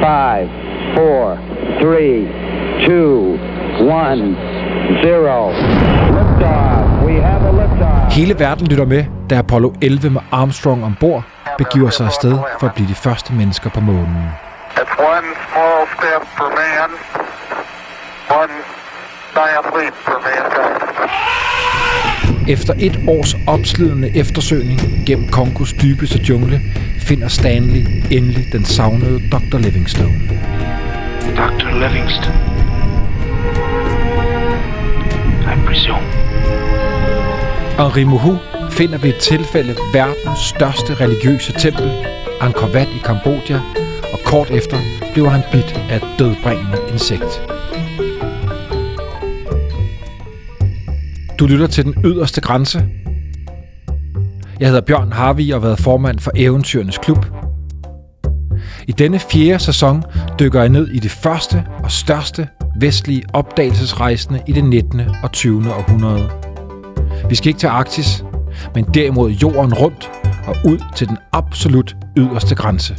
five, four, three, two, one, zero. Liftoff. We have a liftoff. Hele verden lytter med, da Apollo 11 med Armstrong ombord begiver sig afsted for at blive de første mennesker på månen. It's one small step for man, one giant leap for mankind. Efter et års opslidende eftersøgning gennem Kongos dybeste jungle, finder Stanley endelig den savnede Dr. Livingstone. Dr. Livingston. I presume. Henri Mohu finder ved et tilfælde verdens største religiøse tempel, Angkor Wat i Kambodja, og kort efter bliver han bidt af et dødbringende insekt. Du lytter til den yderste grænse. Jeg hedder Bjørn Harvi og har været formand for Eventyrenes Klub. I denne fjerde sæson dykker jeg ned i det første og største vestlige opdagelsesrejsende i det 19. og 20. århundrede. Vi skal ikke til Arktis, men derimod jorden rundt og ud til den absolut yderste grænse.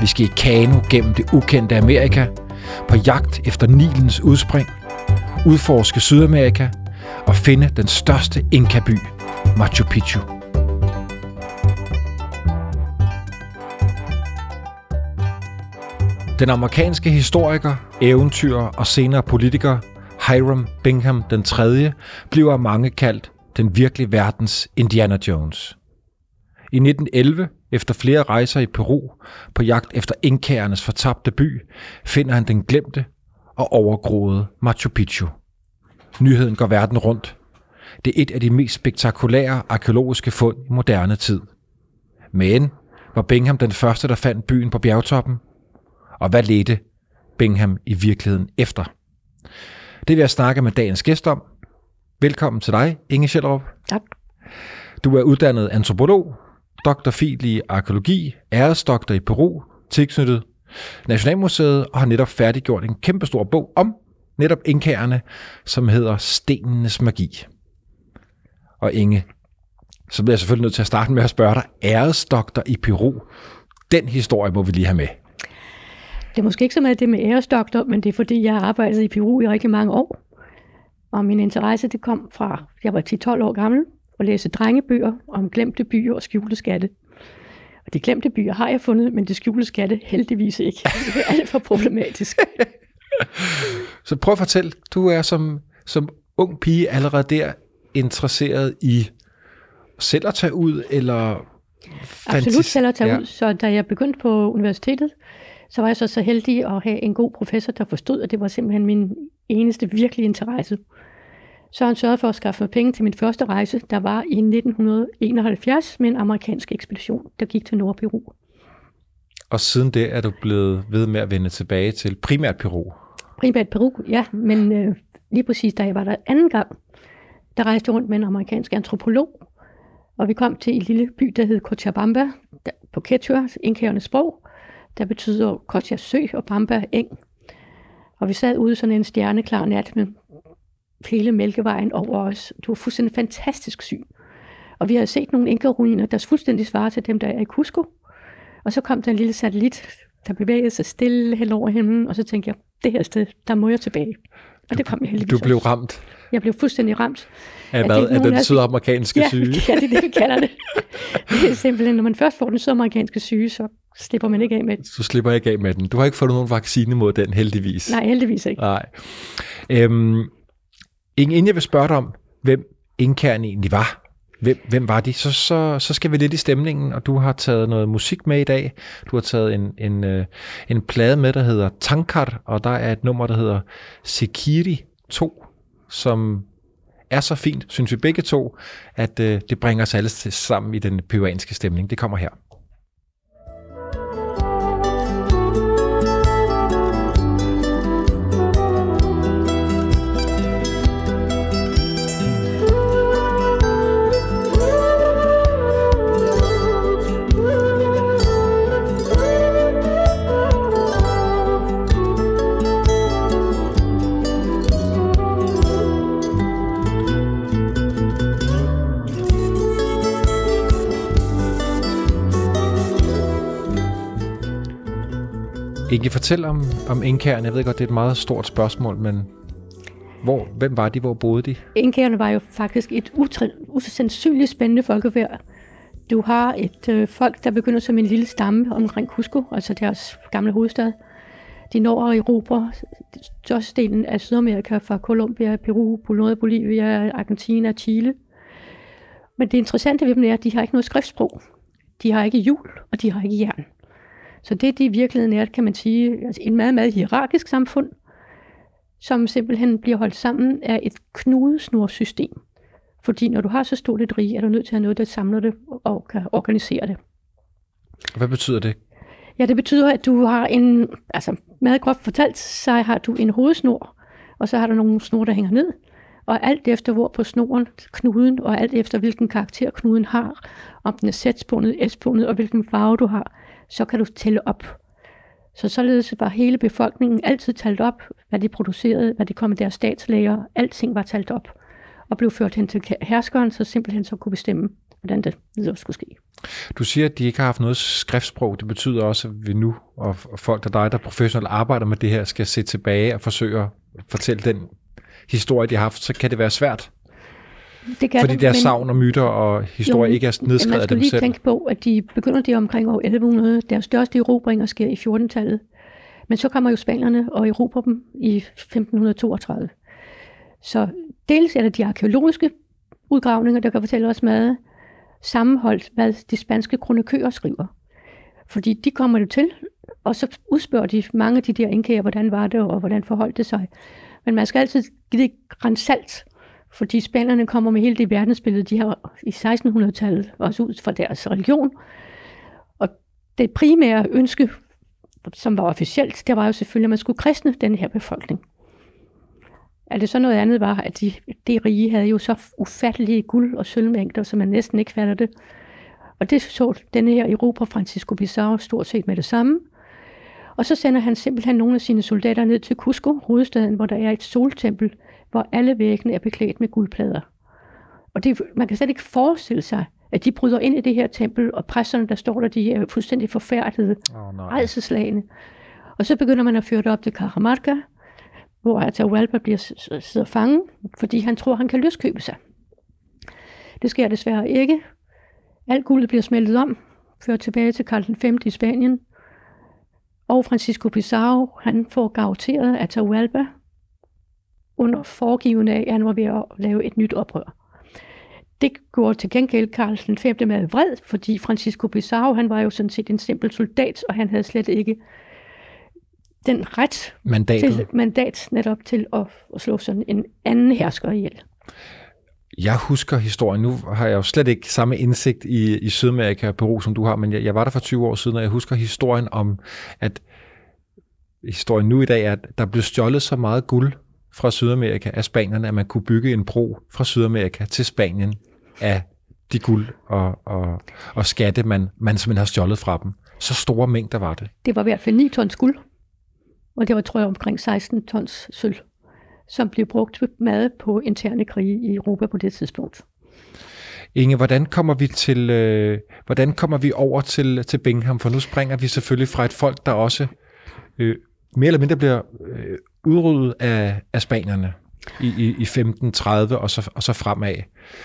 Vi skal i kano gennem det ukendte Amerika, på jagt efter Nilens udspring, udforske Sydamerika og finde den største Inka-by, Machu Picchu. Den amerikanske historiker, eventyrer og senere politiker Hiram Bingham den 3. bliver af mange kaldt den virkelige verdens Indiana Jones. I 1911, efter flere rejser i Peru på jagt efter inkærernes fortabte by, finder han den glemte og overgroede Machu Picchu. Nyheden går verden rundt. Det er et af de mest spektakulære arkeologiske fund i moderne tid. Men var Bingham den første, der fandt byen på bjergtoppen? Og hvad ledte Bingham i virkeligheden efter? Det vil jeg snakke med dagens gæst om. Velkommen til dig, Inge Sjællerup. Tak. Du er uddannet antropolog, doktorfil i arkeologi, æresdoktor i Peru, tilknyttet Nationalmuseet og har netop færdiggjort en kæmpestor bog om netop inkærerne, som hedder Stenenes Magi. Og Inge, så bliver jeg selvfølgelig nødt til at starte med at spørge dig, æresdoktor i Peru, den historie må vi lige have med. Det er måske ikke så meget det med æresdoktor, men det er fordi, jeg har arbejdet i Peru i rigtig mange år. Og min interesse, det kom fra, jeg var 10-12 år gammel, og læste drengebøger om glemte byer og skjulte skatte. Og de glemte byer har jeg fundet, men de skjulte skatte heldigvis ikke. Det er alt for problematisk. Så prøv at fortælle, du er som, som ung pige allerede der interesseret i selv at tage ud, eller Absolut selv at tage ja. ud. Så da jeg begyndte på universitetet, så var jeg så så heldig at have en god professor, der forstod, at det var simpelthen min eneste virkelige interesse. Så han sørgede for at skaffe penge til min første rejse, der var i 1971 med en amerikansk ekspedition, der gik til Nordperu. Og siden det er du blevet ved med at vende tilbage til primært Peru. Primært Peru, ja, men øh, lige præcis da jeg var der anden gang, der rejste jeg rundt med en amerikansk antropolog, og vi kom til en lille by, der hed Cochabamba, der, på Quechua, indkærende sprog, der betyder Cocha sø og Bamba eng. Og vi sad ude sådan en stjerneklar nat med hele Mælkevejen over os. Det var fuldstændig fantastisk syn. Og vi havde set nogle inkaruiner, der fuldstændig svarer til dem, der er i Cusco. Og så kom der en lille satellit, der bevægede sig stille hen over himlen, og så tænkte jeg, det her sted, der må jeg tilbage. Og det kom jeg heldigvis Du blev også. ramt Jeg blev fuldstændig ramt. af, hvad, af den sydamerikanske ja, syge. Ja, det er det, vi kalder det. Det er simpelthen, når man først får den sydamerikanske syge, så slipper man ikke af med den. Så slipper jeg ikke af med den. Du har ikke fundet nogen vaccine mod den, heldigvis. Nej, heldigvis ikke. Nej. Øhm, Inge, inden jeg vil spørge dig om, hvem indkærne egentlig var, hvem, hvem var de, så, så, så skal vi lidt i stemningen, og du har taget noget musik med i dag. Du har taget en, en, øh, en plade med, der hedder Tankar, og der er et nummer, der hedder Sekiri 2, som er så fint, synes vi begge to, at øh, det bringer os alle sammen i den peruanske stemning. Det kommer her. Inge, fortæl om, om inkæren. Jeg ved godt, det er et meget stort spørgsmål, men hvor, hvem var de? Hvor boede de? Inkæerne var jo faktisk et usandsynligt spændende folkefærd. Du har et øh, folk, der begynder som en lille stamme omkring Cusco, altså deres gamle hovedstad. De når at erobre størstedelen af Sydamerika fra Colombia, Peru, Bolivia, Argentina, Chile. Men det interessante ved dem er, at de har ikke noget skriftsprog. De har ikke hjul, og de har ikke jern. Så det, de i virkeligheden er, kan man sige, altså en meget, meget hierarkisk samfund, som simpelthen bliver holdt sammen af et knudesnorsystem. Fordi når du har så stort et rige, er du nødt til at have noget, der samler det og kan organisere det. Hvad betyder det? Ja, det betyder, at du har en, altså meget groft fortalt, så har du en hovedsnor, og så har du nogle snor, der hænger ned. Og alt efter hvor på snoren, knuden, og alt efter hvilken karakter knuden har, om den er sætspundet, S-bundet, og hvilken farve du har, så kan du tælle op. Så således var hele befolkningen altid talt op, hvad de producerede, hvad de kom med deres statslæger, alting var talt op og blev ført hen til herskeren, så simpelthen så kunne bestemme, hvordan det videre skulle ske. Du siger, at de ikke har haft noget skriftsprog. Det betyder også, at vi nu, og folk der dig, der professionelt arbejder med det her, skal se tilbage og forsøge at fortælle den historie, de har haft, så kan det være svært. Det kan Fordi det, deres men- savn og myter og historie Jo, ikke er nedskrevet man af skal dem lige selv. tænke på, at de begynder det omkring år 1100. Deres største erobringer sker i 14-tallet. Men så kommer jo spanierne og erobrer dem i 1532. Så dels er det de arkeologiske udgravninger, der kan fortælle os meget, sammenholdt, hvad de spanske kronikører skriver. Fordi de kommer jo til, og så udspørger de mange af de der indkærer, hvordan var det, og hvordan forholdt det sig. Men man skal altid give det rent salt, fordi spanierne kommer med hele det verdensbillede, de har i 1600-tallet, også ud fra deres religion. Og det primære ønske, som var officielt, det var jo selvfølgelig, at man skulle kristne den her befolkning. Er det så noget andet var, at de, det rige havde jo så ufattelige guld- og sølvmængder, som man næsten ikke fatter det. Og det så denne her Europa Francisco Pizarro stort set med det samme. Og så sender han simpelthen nogle af sine soldater ned til Cusco, hovedstaden, hvor der er et soltempel, hvor alle væggene er beklædt med guldplader. Og det, man kan slet ikke forestille sig, at de bryder ind i det her tempel, og præsterne, der står der, de er fuldstændig forfærdede, Åh, nej. rejseslagene. Og så begynder man at føre det op til Cajamarca, hvor Atahualpa bliver sidder fanget, fordi han tror, han kan løskøbe sig. Det sker desværre ikke. Alt guldet bliver smeltet om, ført tilbage til Karl V i Spanien. Og Francisco Pizarro, han får garanteret Atahualpa under foregivende af, at han var ved at lave et nyt oprør. Det gjorde til gengæld Karl V meget vred, fordi Francisco Pizarro, han var jo sådan set en simpel soldat, og han havde slet ikke den ret Mandatet. til mandat netop til at, at slå sådan en anden hersker ihjel. Jeg husker historien. Nu har jeg jo slet ikke samme indsigt i, i Sydamerika og Peru, som du har, men jeg, jeg var der for 20 år siden, og jeg husker historien om, at historien nu i dag er, at der blev stjålet så meget guld fra Sydamerika af spanierne, at man kunne bygge en bro fra Sydamerika til Spanien af de guld og, og, og skatte, man, man simpelthen har stjålet fra dem. Så store mængder var det. Det var i hvert fald 9 tons guld, og det var, tror jeg, omkring 16 tons sølv, som blev brugt meget på interne krige i Europa på det tidspunkt. Inge, hvordan kommer vi til, øh, hvordan kommer vi over til, til Bingham? For nu springer vi selvfølgelig fra et folk, der også øh, mere eller mindre bliver øh, udryddet af, af spanierne i, i, i 1530 og så, og så fremad.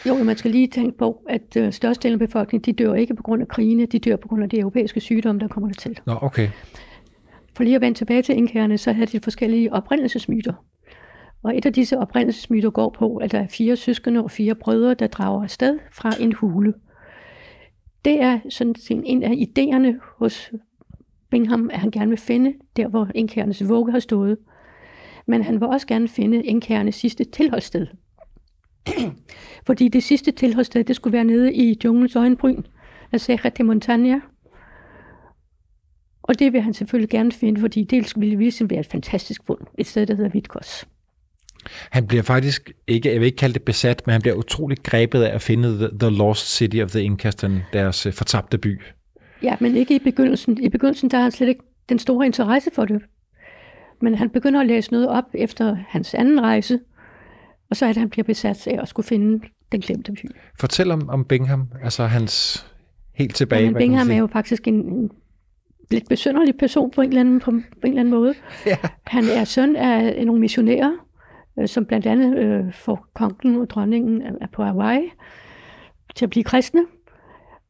Jo, man skal lige tænke på, at øh, størstedelen af befolkningen, de dør ikke på grund af krigene, de dør på grund af de europæiske sygdomme, der kommer der til. Nå, okay. For lige at vende tilbage til inkærerne, så havde de forskellige oprindelsesmyter. Og et af disse oprindelsesmyter går på, at der er fire søskende og fire brødre, der drager afsted fra en hule. Det er sådan en af idéerne hos Bingham, at han gerne vil finde der, hvor inkærernes vugge har stået. Men han vil også gerne finde inkærernes sidste tilholdssted. Fordi det sidste tilholdssted, det skulle være nede i junglens øjenbryn, af Serra de Montaña, og det vil han selvfølgelig gerne finde, fordi dels ville det ligesom være et fantastisk fund. Et sted, der hedder Vitkos. Han bliver faktisk ikke, jeg vil ikke kalde det besat, men han bliver utroligt grebet af at finde The, the Lost City of the Incas, den, deres øh, fortabte by. Ja, men ikke i begyndelsen. I begyndelsen der har han slet ikke den store interesse for det. Men han begynder at læse noget op efter hans anden rejse, og så er det, han bliver besat af at skulle finde den glemte by. Fortæl om, om Bingham, altså hans helt tilbage. Men hvad kan man Bingham er jo faktisk en, en lidt besynderlig person på en eller anden, på en eller anden måde. Ja. Han er søn af nogle missionærer, øh, som blandt andet øh, får kongen og dronningen på Hawaii til at blive kristne.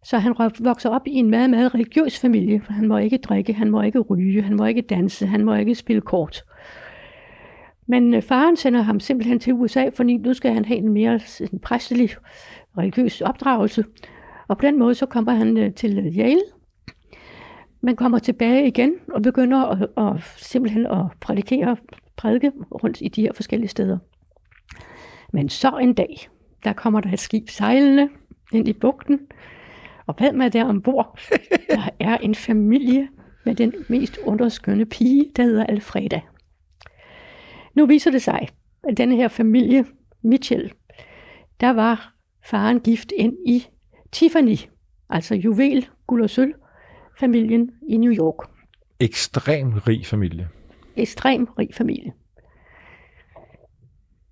Så han vokser op i en meget, meget religiøs familie. for Han må ikke drikke, han må ikke ryge, han må ikke danse, han må ikke spille kort. Men øh, faren sender ham simpelthen til USA, fordi nu skal han have en mere en præstelig religiøs opdragelse. Og på den måde så kommer han øh, til Yale, men kommer tilbage igen og begynder at, at simpelthen at prædikere, prædike rundt i de her forskellige steder. Men så en dag, der kommer der et skib sejlende ind i bugten, og hvem er der ombord? Der er en familie med den mest underskønne pige, der hedder Alfreda. Nu viser det sig, at denne her familie, Mitchell, der var faren gift ind i Tiffany, altså juvel, guld og sølv, familien i New York. Ekstrem rig familie. Ekstrem rig familie.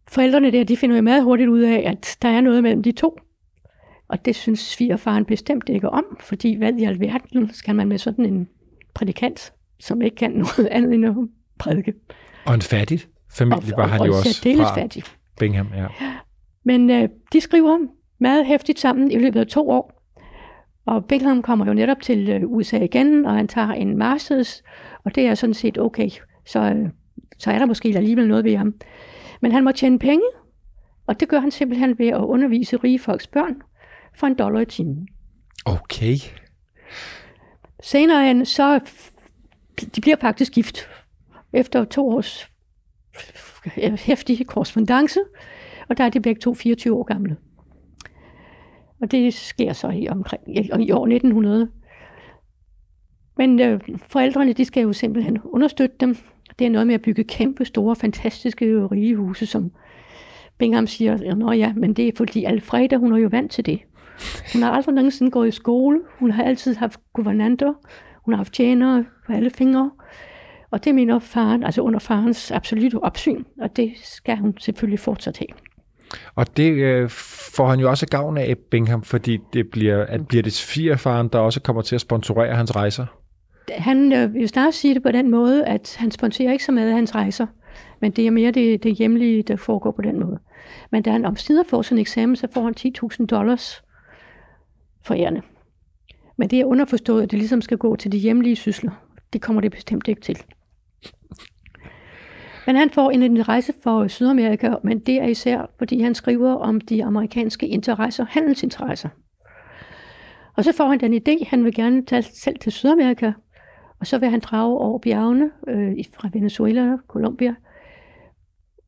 Forældrene der, de finder jo meget hurtigt ud af, at der er noget mellem de to. Og det synes svigerfaren bestemt ikke om, fordi hvad i alverden skal man med sådan en prædikant, som ikke kan noget andet end at prædike. Og en fattig familie var han og jo også fra fattig. Bingham. Ja. Men øh, de skriver meget hæftigt sammen i løbet af to år. Og Bingham kommer jo netop til øh, USA igen, og han tager en masters, og det er sådan set okay. Så, øh, så er der måske alligevel noget ved ham. Men han må tjene penge, og det gør han simpelthen ved at undervise rige folks børn for en dollar i timen. Okay. Senere hen, så de bliver faktisk gift efter to års hæftig korrespondence, og der er de begge to 24 år gamle. Og det sker så i, omkring, i, år 1900. Men øh, forældrene, de skal jo simpelthen understøtte dem. Det er noget med at bygge kæmpe, store, fantastiske, rige huse, som Bingham siger, Nå ja, men det er fordi Alfreda, hun er jo vant til det. Hun har aldrig nogensinde gået i skole. Hun har altid haft guvernanter. Hun har haft tjenere på alle fingre. Og det mener faren, altså under farens absolutte opsyn, og det skal hun selvfølgelig fortsat have. Og det øh, får han jo også gavn af, Bingham, fordi det bliver, at bliver det svigerfaren, der også kommer til at sponsorere hans rejser. Han øh, vil snart sige det på den måde, at han sponsorerer ikke så meget af hans rejser, men det er mere det, det hjemlige, der foregår på den måde. Men da han omsider får en eksamen, så får han 10.000 dollars forærende. Men det er underforstået, at det ligesom skal gå til de hjemlige sysler. Det kommer det bestemt ikke til. Men han får en, en rejse for Sydamerika, men det er især, fordi han skriver om de amerikanske interesser, handelsinteresser. Og så får han den idé, han vil gerne tage selv til Sydamerika, og så vil han drage over bjergene øh, fra Venezuela og Colombia.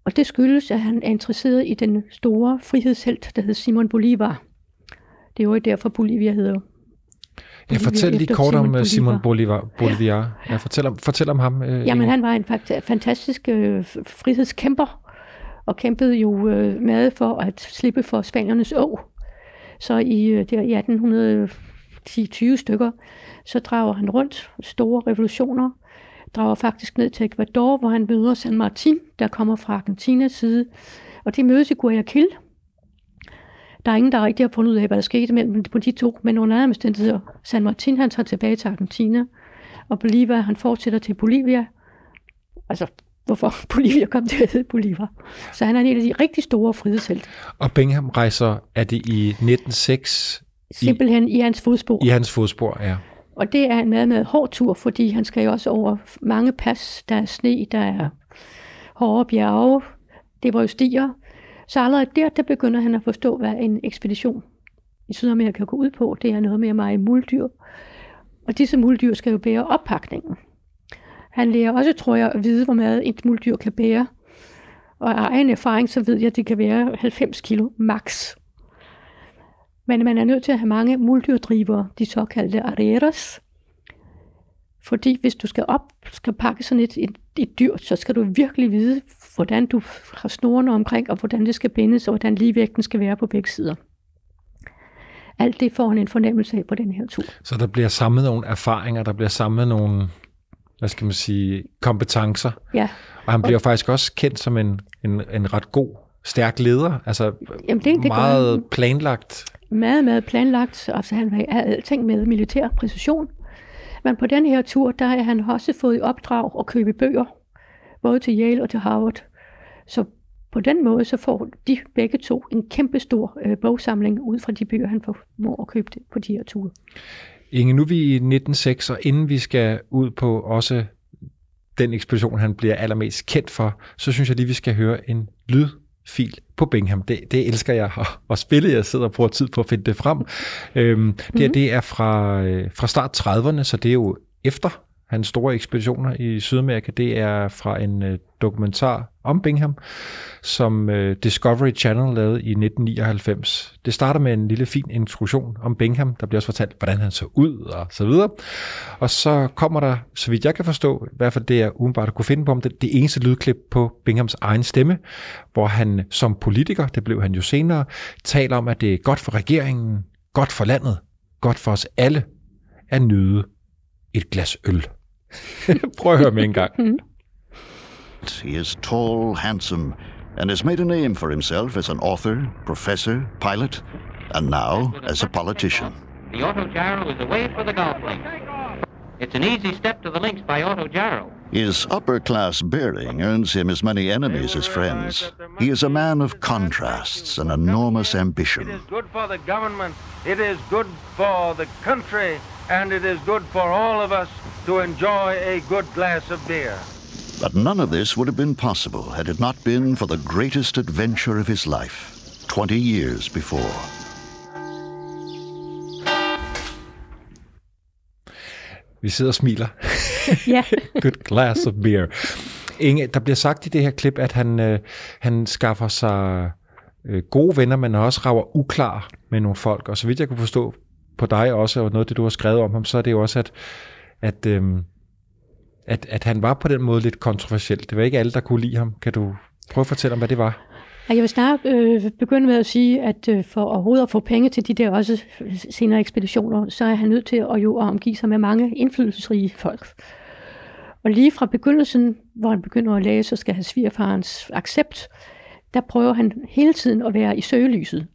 Og det skyldes, at han er interesseret i den store frihedshelt, der hedder Simon Bolivar. Det er jo derfor Bolivia hedder. Jeg fortæl lige kort om Simon øh, Simon Bolivar. Bolivar. Ja, fortæl, om, fortæl om ham. Øh, Jamen, han var en fantastisk øh, frihedskæmper, og kæmpede jo øh, med for at slippe for spaniernes å. Så i, øh, der i 1810-20 stykker, så drager han rundt, store revolutioner, drager faktisk ned til Ecuador, hvor han møder San Martin, der kommer fra Argentinas side, og de mødes i Guayaquil. Der er ingen, der rigtig har fundet ud af, hvad der skete mellem på de to, men under andre omstændigheder, San Martin han tager tilbage til Argentina, og Bolívar han fortsætter til Bolivia. Altså, hvorfor Bolivia kom til at hedde Bolívar. Så han er en af de rigtig store frihedshelt. Og Bingham rejser, er det i 1906 Simpelthen i hans fodspor. i hans fodspor? Ja. Og det er en meget, meget hård tur, fordi han skal jo også over mange pas. Der er sne, der er hårde bjerge. Det var jo stiger. Så allerede der, der begynder han at forstå, hvad en ekspedition i Sydamerika går ud på. Det er noget med meget muldyr. Og disse muldyr skal jo bære oppakningen. Han lærer også, tror jeg, at vide, hvor meget et muldyr kan bære. Og af egen erfaring, så ved jeg, at det kan være 90 kilo max. Men man er nødt til at have mange muldyrdrivere, de såkaldte areras. Fordi hvis du skal op, skal pakke sådan et, et, et dyr, så skal du virkelig vide, hvordan du har snorene omkring, og hvordan det skal bindes, og hvordan ligevægten skal være på begge sider. Alt det får han en fornemmelse af på den her tur. Så der bliver samlet nogle erfaringer, der bliver samlet nogle, hvad skal man sige, kompetencer. Ja, Og han bliver faktisk også kendt som en, en, en ret god, stærk leder. Altså Jamen, det- det meget han. planlagt. meget, meget planlagt, og så han havde alting med militær præcision. Men på den her tur, der har han også fået i opdrag at købe bøger, både til Yale og til Harvard. Så på den måde, så får de begge to en kæmpe stor øh, bogsamling ud fra de bøger, han formår at købe på de her ture. Inge, nu er vi i 1906, og inden vi skal ud på også den ekspedition, han bliver allermest kendt for, så synes jeg lige, vi skal høre en lydfil på Bingham. Det, det elsker jeg at, at spille. Jeg sidder og bruger tid på at finde det frem. Øhm, mm-hmm. det, her, det er fra, øh, fra start 30'erne, så det er jo efter hans store ekspeditioner i Sydamerika, det er fra en øh, dokumentar om Bingham, som øh, Discovery Channel lavede i 1999. Det starter med en lille fin introduktion om Bingham. Der bliver også fortalt, hvordan han så ud og så videre. Og så kommer der, så vidt jeg kan forstå, i hvert fald det er umiddelbart at kunne finde på om det, det eneste lydklip på Binghams egen stemme, hvor han som politiker, det blev han jo senere, taler om, at det er godt for regeringen, godt for landet, godt for os alle at nyde et glas øl. Prøv at høre med en gang. Hmm. He is tall, handsome, and has made a name for himself as an author, professor, pilot, and now as a politician. The auto gyro is away for the golf link. It's an easy step to the links by auto gyro. His upper class bearing earns him as many enemies as friends. He is a man of contrasts and enormous ambition. It is good for the government, it is good for the country, and it is good for all of us to enjoy a good glass of beer. But none of this would have been possible had it not been for the greatest adventure of his life, 20 years before. Vi sidder og smiler. Ja. Good glass of beer. Inge, der bliver sagt i det her klip, at han, øh, han skaffer sig øh, gode venner, men også rager uklar med nogle folk. Og så vidt jeg kunne forstå på dig også, og noget af det, du har skrevet om ham, så er det jo også, at, at, øhm, at, at han var på den måde lidt kontroversiel. Det var ikke alle, der kunne lide ham. Kan du prøve at fortælle om, hvad det var? Jeg vil snart øh, begynde med at sige, at øh, for overhovedet at få penge til de der også senere ekspeditioner, så er han nødt til at jo omgive sig med mange indflydelsesrige folk. Og lige fra begyndelsen, hvor han begynder at læse og skal have svigerfarens accept, der prøver han hele tiden at være i søgelyset.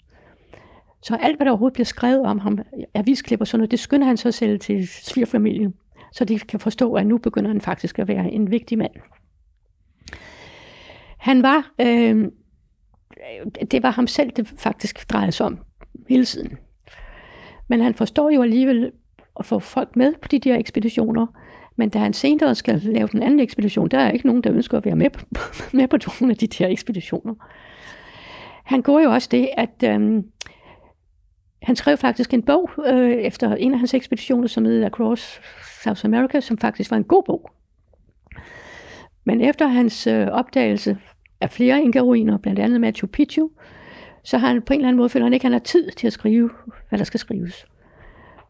Så alt, hvad der overhovedet bliver skrevet om ham, avisklip og sådan noget, det skynder han så at sælge til svigerfamilien, så de kan forstå, at nu begynder han faktisk at være en vigtig mand. Han var, øh, det var ham selv, det faktisk drejede sig om hele tiden. Men han forstår jo alligevel at få folk med på de der ekspeditioner, men da han senere skal lave den anden ekspedition, der er ikke nogen, der ønsker at være med på, med på nogle af de der ekspeditioner. Han går jo også det, at øhm, han skrev faktisk en bog øh, efter en af hans ekspeditioner, som hed Across South America, som faktisk var en god bog. Men efter hans øh, opdagelse af flere inkaruiner, blandt andet Machu Picchu, så har han på en eller anden måde føler han ikke, at han har tid til at skrive, hvad der skal skrives.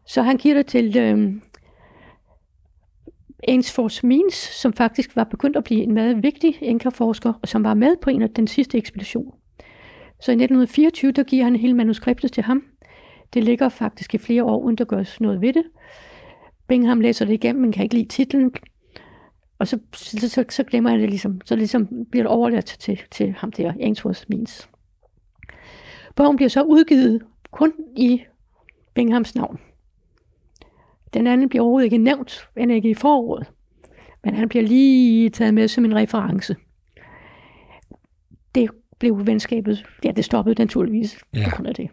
Så han giver det til øh, Ainsforth Means, som faktisk var begyndt at blive en meget vigtig inkaforsker, og som var med på en af den sidste ekspedition. Så i 1924, der giver han hele manuskriptet til ham. Det ligger faktisk i flere år, uden der gøres noget ved det. Bingham læser det igennem, men kan ikke lide titlen. Og så, så, så, så glemmer han det ligesom. Så ligesom bliver det overladt til, til ham der, Ainsworth Means. Bogen bliver så udgivet kun i Binghams navn. Den anden bliver overhovedet ikke nævnt, end ikke i foråret. Men han bliver lige taget med som en reference. Det blev venskabet, ja, det stoppede naturligvis Ja. på grund af det.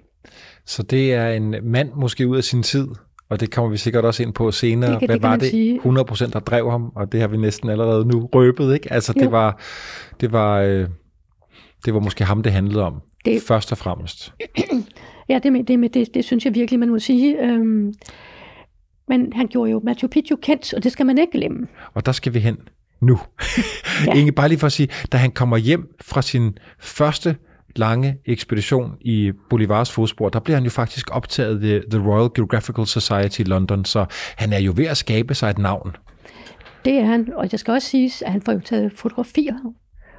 Så det er en mand måske ud af sin tid, og det kommer vi sikkert også ind på senere. Det kan- Hvad det kan var det sige. 100% der drev ham, og det har vi næsten allerede nu røbet, ikke? Altså det var, det var, øh, det var måske ham, det handlede om, det... Først og fremmest. Ja, det, med, det, med, det, det synes jeg virkelig, man må sige. Øhm, men han gjorde jo Machu Picchu kendt, og det skal man ikke glemme. Og der skal vi hen nu. Ja. Inge, bare lige for at sige, da han kommer hjem fra sin første lange ekspedition i Bolivars fodspor, der bliver han jo faktisk optaget ved The Royal Geographical Society i London, så han er jo ved at skabe sig et navn. Det er han, og jeg skal også sige, at han får jo taget fotografier.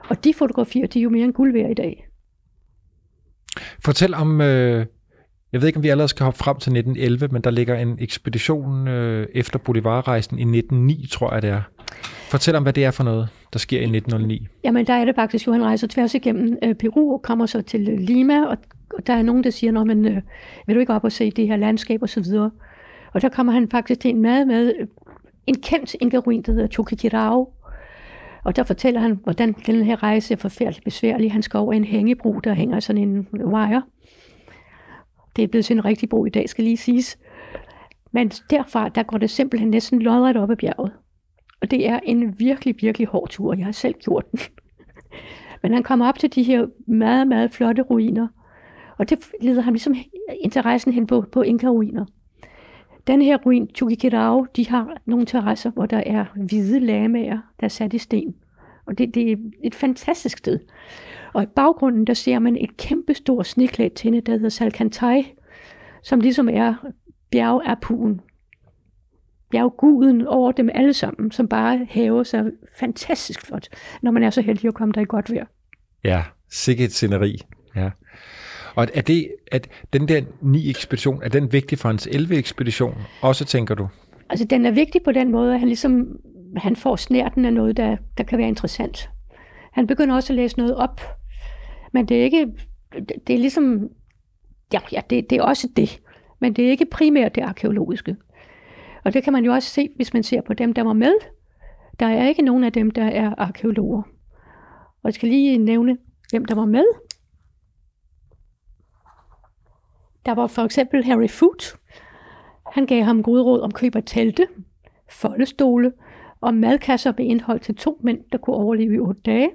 Og de fotografier, de er jo mere end guld værd i dag. Fortæl om, øh, jeg ved ikke, om vi allerede skal hoppe frem til 1911, men der ligger en ekspedition øh, efter Bolivarrejsen i 1909, tror jeg det er. Fortæl om, hvad det er for noget, der sker i 1909. Jamen, der er det faktisk jo, han rejser tværs igennem øh, Peru og kommer så til øh, Lima, og, og der er nogen, der siger, Nå, men, øh, vil du ikke op og se det her landskab og så videre. Og der kommer han faktisk til en mad med øh, en kendt inkaruin, der hedder Og der fortæller han, hvordan den her rejse er forfærdeligt besværlig. Han skal over en hængebro, der hænger sådan en wire. Det er blevet sådan en rigtig bro i dag, skal lige siges. Men derfra, der går det simpelthen næsten lodret op ad bjerget. Og det er en virkelig, virkelig hård tur. Jeg har selv gjort den. Men han kommer op til de her meget, meget flotte ruiner. Og det leder ham ligesom interessen hen på, på Inka-ruiner. Den her ruin, Chukikirao, de har nogle terrasser, hvor der er hvide lamager, der er sat i sten. Og det, det er et fantastisk sted. Og i baggrunden, der ser man et kæmpestort sneklædt tinde, der hedder Salkantai, som ligesom er bjergapuen, bjergguden over dem alle sammen, som bare hæver sig fantastisk flot, når man er så heldig at komme der i godt vejr. Ja, sikkert et sceneri. Ja. Og er det, at den der ni ekspedition, er den vigtig for hans 11 ekspedition også, tænker du? Altså, den er vigtig på den måde, at han ligesom han får snærten af noget, der, der kan være interessant. Han begynder også at læse noget op, men det er ikke, det er ligesom, ja, ja det, det er også det, men det er ikke primært det arkeologiske. Og det kan man jo også se, hvis man ser på dem, der var med. Der er ikke nogen af dem, der er arkeologer. Og jeg skal lige nævne, hvem der var med. Der var for eksempel Harry Foot. Han gav ham gode råd om køb af telte, foldestole og madkasser med indhold til to mænd, der kunne overleve i otte dage.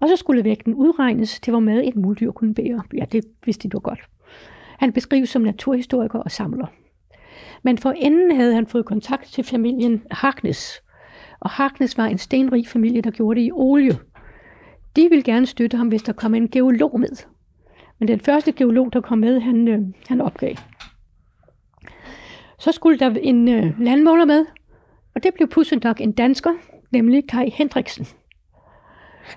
Og så skulle vægten udregnes. til, hvor mad et muldyr kunne bære. Ja, det vidste de godt. Han beskrives som naturhistoriker og samler. Men for enden havde han fået kontakt til familien Harkness. Og Harkness var en stenrig familie, der gjorde det i olie. De ville gerne støtte ham, hvis der kom en geolog med. Men den første geolog, der kom med, han, øh, han opgav. Så skulle der en øh, landmåler med, og det blev nok en dansker, nemlig Kai Hendriksen.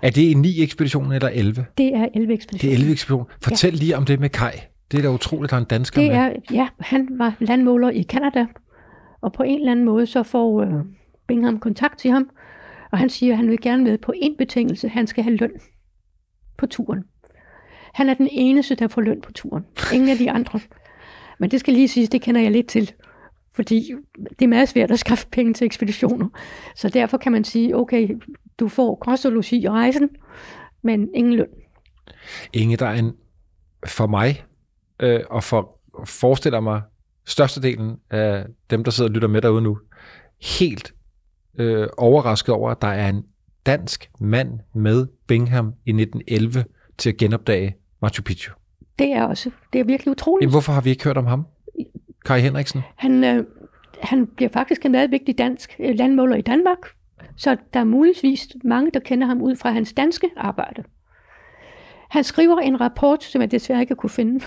Er det en 9 ekspedition eller 11? Det er 11 ekspedition. Det er 11 ekspedition. Fortæl ja. lige om det med Kai. Det er da utroligt, at der er en dansker det med. er, ja, han var landmåler i Kanada, og på en eller anden måde så får øh, Bingham kontakt til ham, og han siger, at han vil gerne med på en betingelse, han skal have løn på turen. Han er den eneste, der får løn på turen. Ingen af de andre. Men det skal lige siges, det kender jeg lidt til. Fordi det er meget svært at skaffe penge til ekspeditioner. Så derfor kan man sige, okay, du får kost og logi i rejsen, men ingen løn. Inge, der er en, for mig, øh, og for forestiller mig, størstedelen af dem, der sidder og lytter med derude nu, helt øh, overrasket over, at der er en dansk mand med Bingham i 1911 til at genopdage Machu Picchu. Det er også, det er virkelig utroligt. Jamen, hvorfor har vi ikke hørt om ham? Kai Henriksen? Han, øh, han bliver faktisk en meget vigtig dansk øh, landmåler i Danmark, så der er muligvis mange, der kender ham ud fra hans danske arbejde. Han skriver en rapport, som jeg desværre ikke kunne finde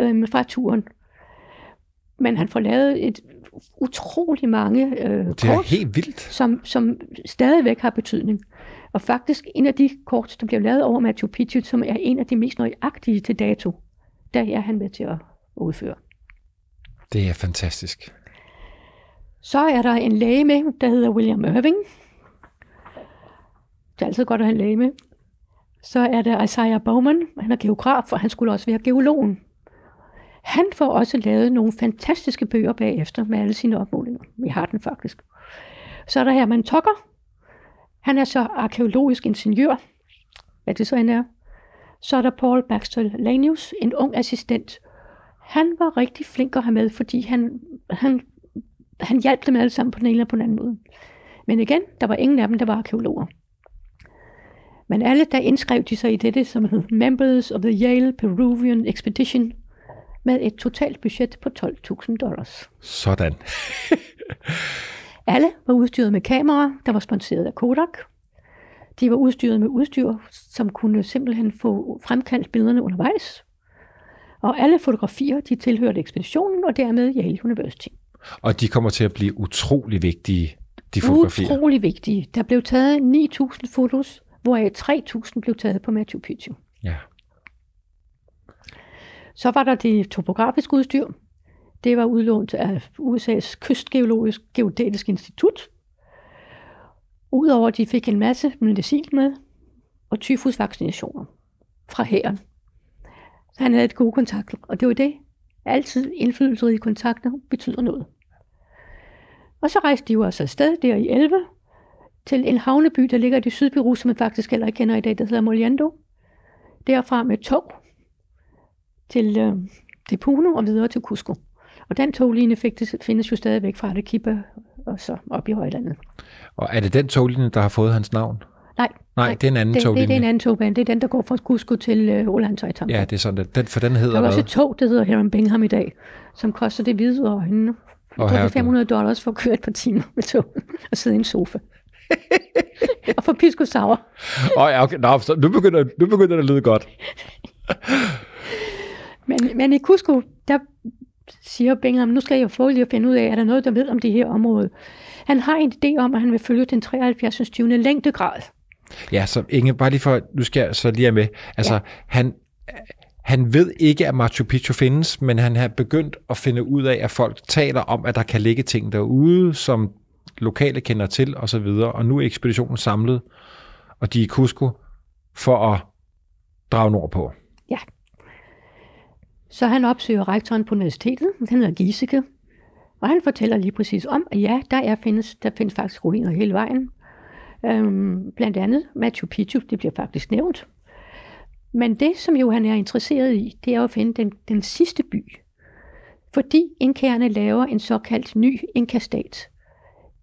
øh, fra turen. Men han får lavet et utrolig mange øh, Det er kort, helt vildt. som, som stadigvæk har betydning. Og faktisk en af de kort, der blev lavet over Machu Picchu, som er en af de mest nøjagtige til dato, der er han med til at udføre. Det er fantastisk. Så er der en læge med, der hedder William Irving. Det er altid godt at have en læge med. Så er der Isaiah Bowman, han er geograf, og han skulle også være geologen. Han får også lavet nogle fantastiske bøger bagefter med alle sine opmålinger. Vi har den faktisk. Så er der Herman Tokker. Han er så arkeologisk ingeniør, hvad det så end er. Så er der Paul Baxter Lanius, en ung assistent. Han var rigtig flink at have med, fordi han, han, han hjalp dem alle sammen på den ene eller på den anden måde. Men igen, der var ingen af dem, der var arkeologer. Men alle, der indskrev de sig i dette, som hed Members of the Yale Peruvian Expedition, med et totalt budget på 12.000 dollars. Sådan. Alle var udstyret med kameraer, der var sponsoreret af Kodak. De var udstyret med udstyr, som kunne simpelthen få fremkaldt billederne undervejs. Og alle fotografier, de tilhørte ekspeditionen, og dermed Yale University. Og de kommer til at blive utrolig vigtige, de fotografier. Utrolig vigtige. Der blev taget 9.000 fotos, hvoraf 3.000 blev taget på Machu Picchu. Ja. Så var der det topografiske udstyr. Det var udlånt af USA's kystgeologisk geodetisk institut. Udover at de fik en masse medicin med, og tyfusvaccinationer fra hæren. Så han havde et gode kontakter, og det var det. Altid indflydelsesrige kontakter betyder noget. Og så rejste de jo altså afsted der i 11 til en havneby, der ligger i det Sydperu, som man faktisk heller ikke kender i dag, der hedder Moliando. Derfra med tog til, øh, til Puno og videre til Cusco. Og den toglinje fik det, findes jo stadigvæk fra Arequipa og så op i højlandet. Og er det den toglinje, der har fået hans navn? Nej, Nej, det er en anden det, det, toglinje. det er en anden togbane. Det er den, der går fra Cusco til øh, Ollantaytambo. Ja, det er sådan, den, for den Der hedder er også et tog, der hedder Heron Bingham i dag, som koster det hvide. Jeg tror, det er herregud. 500 dollars for at køre et par timer med tog og sidde i en sofa. og få pisco sour. Åh, ja, okay. Nå, så nu, begynder, nu begynder det at lyde godt. Men, men i Cusco, der siger Bingham, nu skal jeg få lige at finde ud af, er der noget, der ved om det her område. Han har en idé om, at han vil følge den 73. 20. længdegrad. Ja, så Inge, bare lige for, nu skal jeg så lige have med. Altså, ja. han, han ved ikke, at Machu Picchu findes, men han har begyndt at finde ud af, at folk taler om, at der kan ligge ting derude, som lokale kender til, og så videre. Og nu er ekspeditionen samlet, og de er i Cusco for at drage nordpå. Så han opsøger rektoren på universitetet, han hedder Giesecke, og han fortæller lige præcis om, at ja, der, er, findes, der findes faktisk ruiner hele vejen. Øhm, blandt andet Machu Picchu, det bliver faktisk nævnt. Men det, som jo han er interesseret i, det er at finde den, den sidste by. Fordi inkerne laver en såkaldt ny inkastat.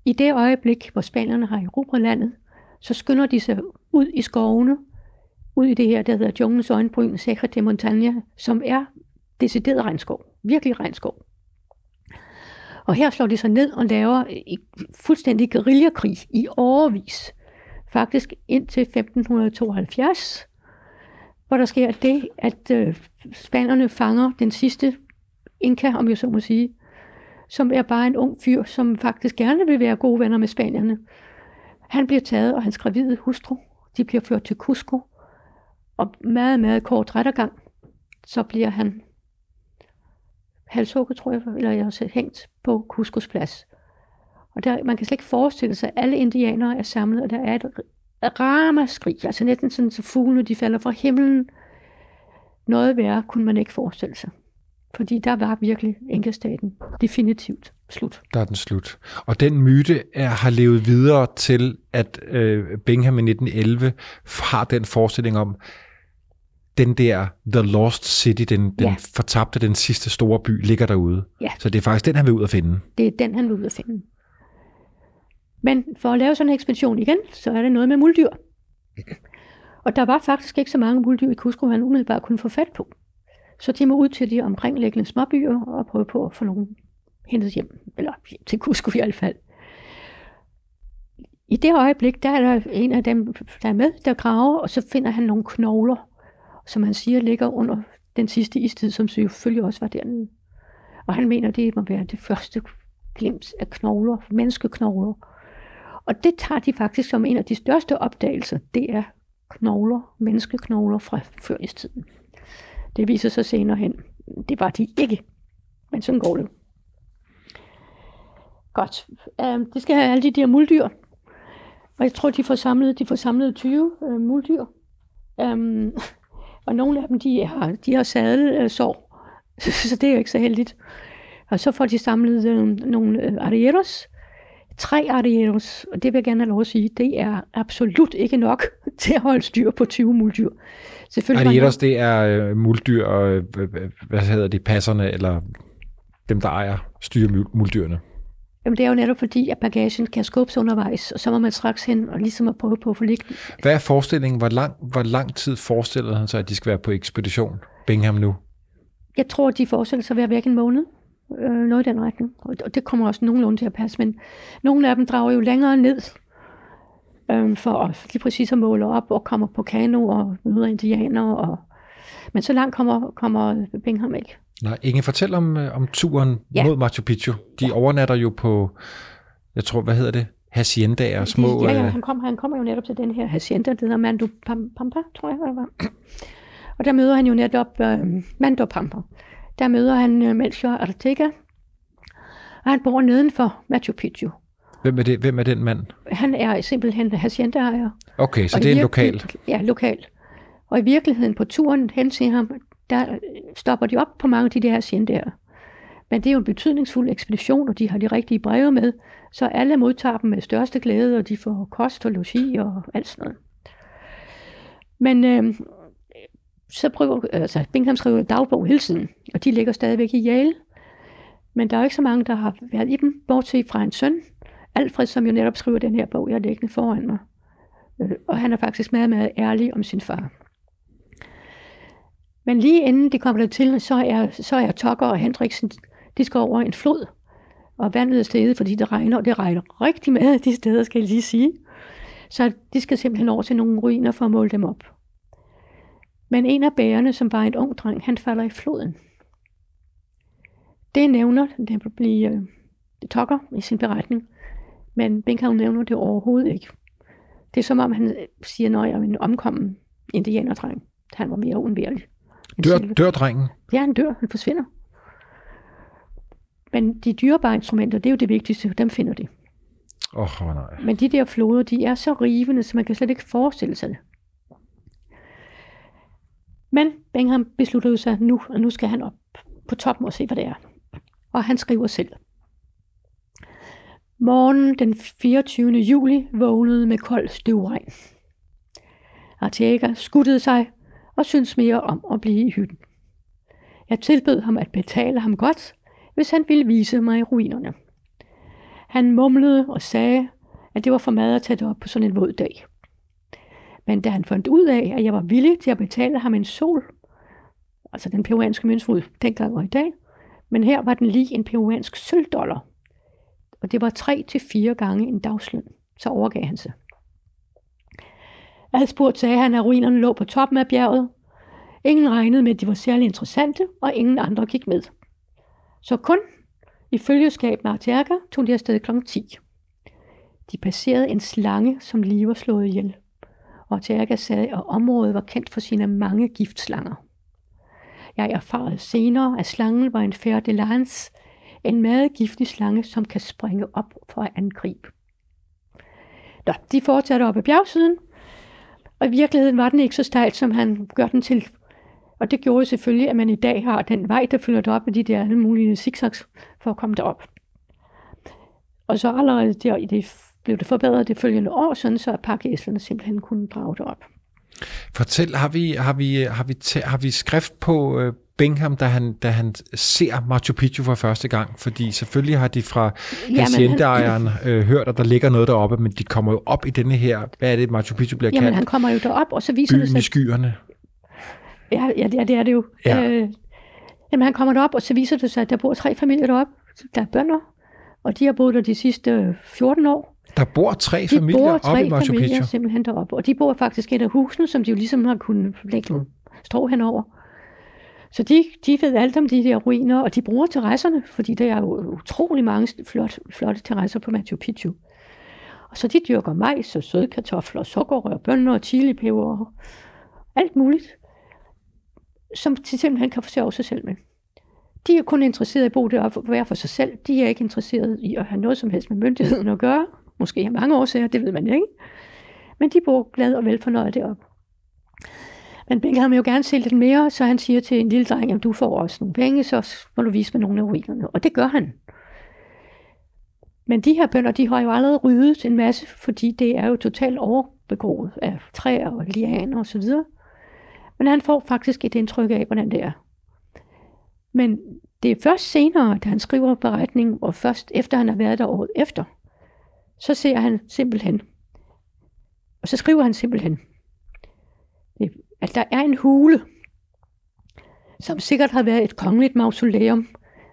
I det øjeblik, hvor spanierne har erobret landet, så skynder de sig ud i skovene, ud i det her, der hedder Junglens Øjenbryn, Sacre de Montagne, som er decideret regnskov. Virkelig regnskov. Og her slår de sig ned og laver en fuldstændig guerillakrig i overvis. Faktisk indtil 1572, hvor der sker det, at øh, fanger den sidste inka, om jeg så må sige, som er bare en ung fyr, som faktisk gerne vil være gode venner med spanierne. Han bliver taget, og hans gravide hustru, de bliver ført til Cusco, og meget, meget kort rettergang, så bliver han halshugget, tror jeg, eller jeg har hængt på Cuscos plads. Og der, man kan slet ikke forestille sig, at alle indianere er samlet, og der er et ramaskrig, altså næsten sådan, så fuglene de falder fra himlen. Noget værre kunne man ikke forestille sig. Fordi der var virkelig Inka-staten definitivt slut. Der er den slut. Og den myte er, har levet videre til, at øh, Bingham i 1911 har den forestilling om, den der The Lost City, den, den Ja. fortabte, den sidste store by, ligger derude. Ja. Så det er faktisk den, han vil ud og finde. Det er den, han vil ud at finde. Men for at lave sådan en ekspedition igen, så er det noget med muldyr. Og der var faktisk ikke så mange muldyr i Cusco, han umiddelbart kunne få fat på. Så de må ud til de omkringliggende småbyer og prøve på at få nogen hentet hjem. Eller hjem til Cusco i hvert fald. I det øjeblik, der er der en af dem, der er med, der graver, og så finder han nogle knogler, som han siger ligger under den sidste istid, som selvfølgelig også var dernede. Og han mener, det må være det første glimt af knogler, menneskeknogler. Og det tager de faktisk som en af de største opdagelser. Det er knogler, menneskeknogler fra før. Det viser sig senere hen. Det var de ikke. Men sådan går det. Godt. Øhm, um, det skal have alle de der muldyr. Og jeg tror, de får samlet, de får samlet 20 uh, øhm, muldyr. Um, og nogle af dem, de har, de har sadelsår. så det er jo ikke så heldigt. Og så får de samlet øh, nogle øh, arrieros. Tre arrieros, og det vil jeg gerne have lov at sige, det er absolut ikke nok til at holde styr på 20 muldyr. Selvfølgelig Alligators, det er øh, muldyr, øh, øh, hvad hedder de, passerne, eller dem, der ejer, styrer mul- muldyrene. Jamen det er jo netop fordi, at bagagen kan skubbes undervejs, og så må man straks hen og ligesom at prøve på at få ligge. Hvad er forestillingen? Hvor lang, hvor lang tid forestillede han sig, at de skal være på ekspedition? Bingham nu? Jeg tror, de forestiller sig at være væk en måned. Øh, noget i den retning. Og det kommer også nogenlunde til at passe. Men nogle af dem drager jo længere ned øh, for at lige præcis at måle op og kommer på kano og møder indianer. Og... Men så langt kommer, kommer Bingham ikke. Nej, Inge, fortæl om, øh, om turen Ja. mod Machu Picchu. De ja. overnatter jo på, jeg tror, hvad hedder det? Haciendaer, små... ja, ja, øh, han, kom, han kommer jo netop til den her hacienda, det hedder Mando Pam- Pampa, tror jeg, det var. Og der møder han jo netop øh, Mando Pampa. Der møder han øh, Melchior Ortega, og han bor neden for Machu Picchu. Hvem er, det, hvem er den mand? Han er simpelthen hacienda-ejer. Okay, så Og det er en lokal. Ja, lokal. Og i virkeligheden på turen hen til ham, der øh, stopper de op på mange af de der haciendaer. Men det er jo en betydningsfuld ekspedition, og de har de rigtige breve med, så alle modtager dem med største glæde, og de får kost og logi og alt sådan noget. Men øh, så prøver, altså Bingham skriver dagbog hele tiden, og de ligger stadigvæk i Yale. Men der er jo ikke så mange, der har været i dem, bortset fra en søn, Alfred, som jo netop skriver den her bog, jeg har liggende foran mig. Øh, og han er faktisk meget, meget ærlig om sin far. Men lige inden de kommer der til, så er, så er Tokker og Hendriksen, de skal over en flod. Og vandet er steget, fordi det regner, og det regner rigtig meget de steder, skal jeg lige sige. Så de skal simpelthen over til nogle ruiner for at måle dem op. Men en af bærerne, som var en ung dreng, han falder i floden. Det nævner det bliver uh, øh, Tokker i sin beretning, men Bingham nævner det overhovedet ikke. Det er som om, han siger, når jeg er en omkommen indianerdreng. Han var mere uundværlig. Dør, dør drengen? Ja, han dør. Han forsvinder. Men de dyrebare instrumenter, det er jo det vigtigste. Dem finder de. Åh, oh, nej. Men de der floder, de er så rivende, så man kan slet ikke forestille sig det. Men Bengham besluttede sig nu, at nu skal han op på toppen og se, hvad det er. Og han skriver selv. Morgen den 24. juli vågnede med kold støvregn. Arteaga skuttede sig og syntes mere om at blive i hytten. Jeg tilbød ham at betale ham godt, hvis han ville vise mig ruinerne. Han mumlede og sagde, at det var for meget at tage det op på sådan en våd dag. Men da han fandt ud af, at jeg var villig til at betale ham en sol, altså den peruanske møntfod dengang og i dag, men her var den lige en peruansk sølvdollar, og det var tre til fire gange en dagsløn, så overgav han sig. Adspurgt sagde han, at ruinerne lå på toppen af bjerget. Ingen regnede med, at de var særlig interessante, og ingen andre gik med. Så kun i følgeskab med Arteaga tog de afsted kl. 10. De passerede en slange, som lige var slået ihjel. Og Arteaga sagde, at området var kendt for sine mange giftslanger. Jeg erfarede senere, at slangen var en fer de lance, en meget giftig slange, som kan springe op for at angribe. Nå, de fortsatte op ad bjergsiden, og i virkeligheden var den ikke så stejl, som han gør den til. Og det gjorde selvfølgelig, at man i dag har den vej, der følger op med de der alle mulige zigzags for at komme derop. Og så allerede der, det blev det forbedret det følgende år, sådan så pakkeæslerne simpelthen kunne drage det op. Fortæl, har vi, har vi, har vi, har vi skrift på øh, Bingham, da han, da han ser Machu Picchu for første gang? Fordi selvfølgelig har de fra haciendaejeren øh, hørt, at der ligger noget deroppe, men de kommer jo op i denne her, hvad er det, Machu Picchu bliver Jamen, kaldt? han kommer jo derop, og så viser Byen det sig... i skyerne. Ja, ja, det, er, det er det jo. Ja. Øh, jamen, han kommer derop, og så viser det sig, at der bor tre familier deroppe. Der er bønder, og de har boet der de sidste 14 år. Der bor tre De familier bor oppe tre i Machu familier Picchu. simpelthen deroppe, og de bor faktisk i et af husene, som de jo ligesom har kunnet lægge strå henover. Så de, de ved alt om de der ruiner, og de bruger terrasserne, fordi der er jo utrolig mange flot, flotte terrasser på Machu Picchu. Og så de dyrker majs og sødkartofler, sukkerrør, bønner og chilipeber og alt muligt, som de simpelthen kan forsørge sig selv med. De er kun interesseret i at bo deroppe og være for sig selv. De er ikke interesseret i at have noget som helst med myndigheden at gøre. Måske af mange årsager, det ved man ikke. Men de bor glad og velfornøjet deroppe. Men Bingham vil jo gerne se lidt mere, så han siger til en lille dreng, at du får også nogle penge, så må du vise mig nogle af ruinerne. Og det gør han. Men de her bønder, de har jo allerede ryddet en masse, fordi det er jo totalt overbegroet af træer og lianer osv. Men han får faktisk et indtryk af, hvordan det er. Men det er først senere, da han skriver beretningen, og først efter han har været der året efter, så ser han simpelthen, og så skriver han simpelthen, Det at der er en hule, som sikkert har været et kongeligt mausoleum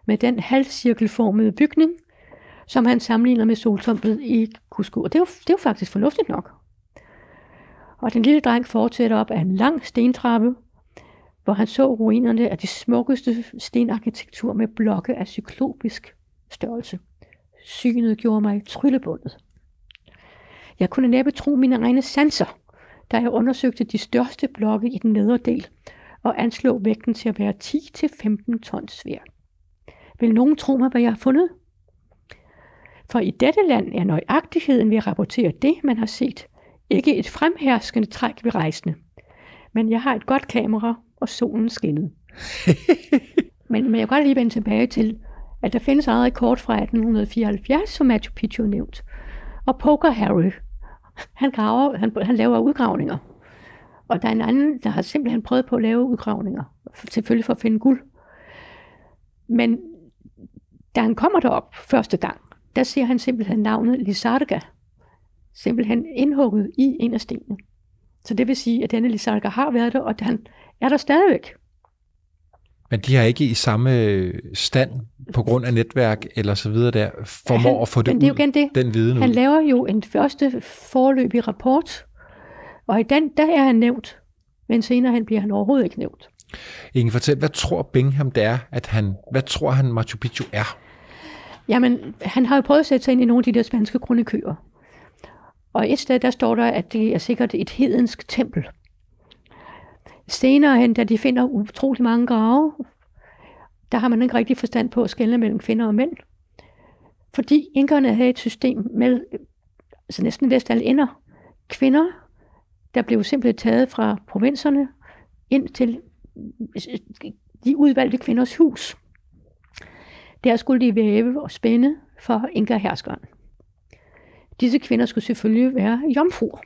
med den halvcirkelformede bygning, som han sammenligner med soltemplet i Cusco. Og det er, jo, det er jo faktisk fornuftigt nok. Og den lille dreng fortsætter op ad en lang stentrappe, hvor han så ruinerne af de smukkeste stenarkitektur med blokke af cyklopisk størrelse. Synet gjorde mig tryllebundet. Jeg kunne næppe tro mine egne sanser, da jeg undersøgte de største blokke i den nedre del og anslog vægten til at være 10-15 tons svær. Vil nogen tro mig, hvad jeg har fundet? For i dette land er nøjagtigheden ved at rapportere det, man har set, ikke et fremherskende træk ved rejsende. Men jeg har et godt kamera, og solen skinnede. men, men jeg kan godt lige vende tilbage til, at der findes allerede et kort fra 1874, som Machu Picchu nævnt. Og Poker Harry, han, graver, han, han laver udgravninger. Og der er en anden, der har simpelthen prøvet på at lave udgravninger. Selvfølgelig for at finde guld. Men da han kommer derop første gang, der ser han simpelthen navnet Lisarga. Simpelthen indhugget i en af stenene. Så det vil sige, at denne Lisarga har været der, og han er der stadigvæk. Men de har ikke i samme stand på grund af netværk eller så videre der, formår han, at få det, men det er jo igen det. den viden Han ud. laver jo en første forløbig rapport, og i den, der er han nævnt, men senere hen bliver han overhovedet ikke nævnt. Ingen fortæl, hvad tror Bingham det er, at han, hvad tror han Machu Picchu er? Jamen, han har jo prøvet at sætte sig ind i nogle af de der spanske kronikøer. Og et sted, der står der, at det er sikkert et hedensk tempel. Senere hen, da de finder utrolig mange grave, der har man ikke rigtig forstand på at skelne mellem kvinder og mænd. Fordi inkerne havde et system med, altså næsten vest alle ender, kvinder, der blev simpelthen taget fra provinserne ind til de udvalgte kvinders hus. Der skulle de væve og spænde for inkaherskeren. Disse kvinder skulle selvfølgelig være jomfruer.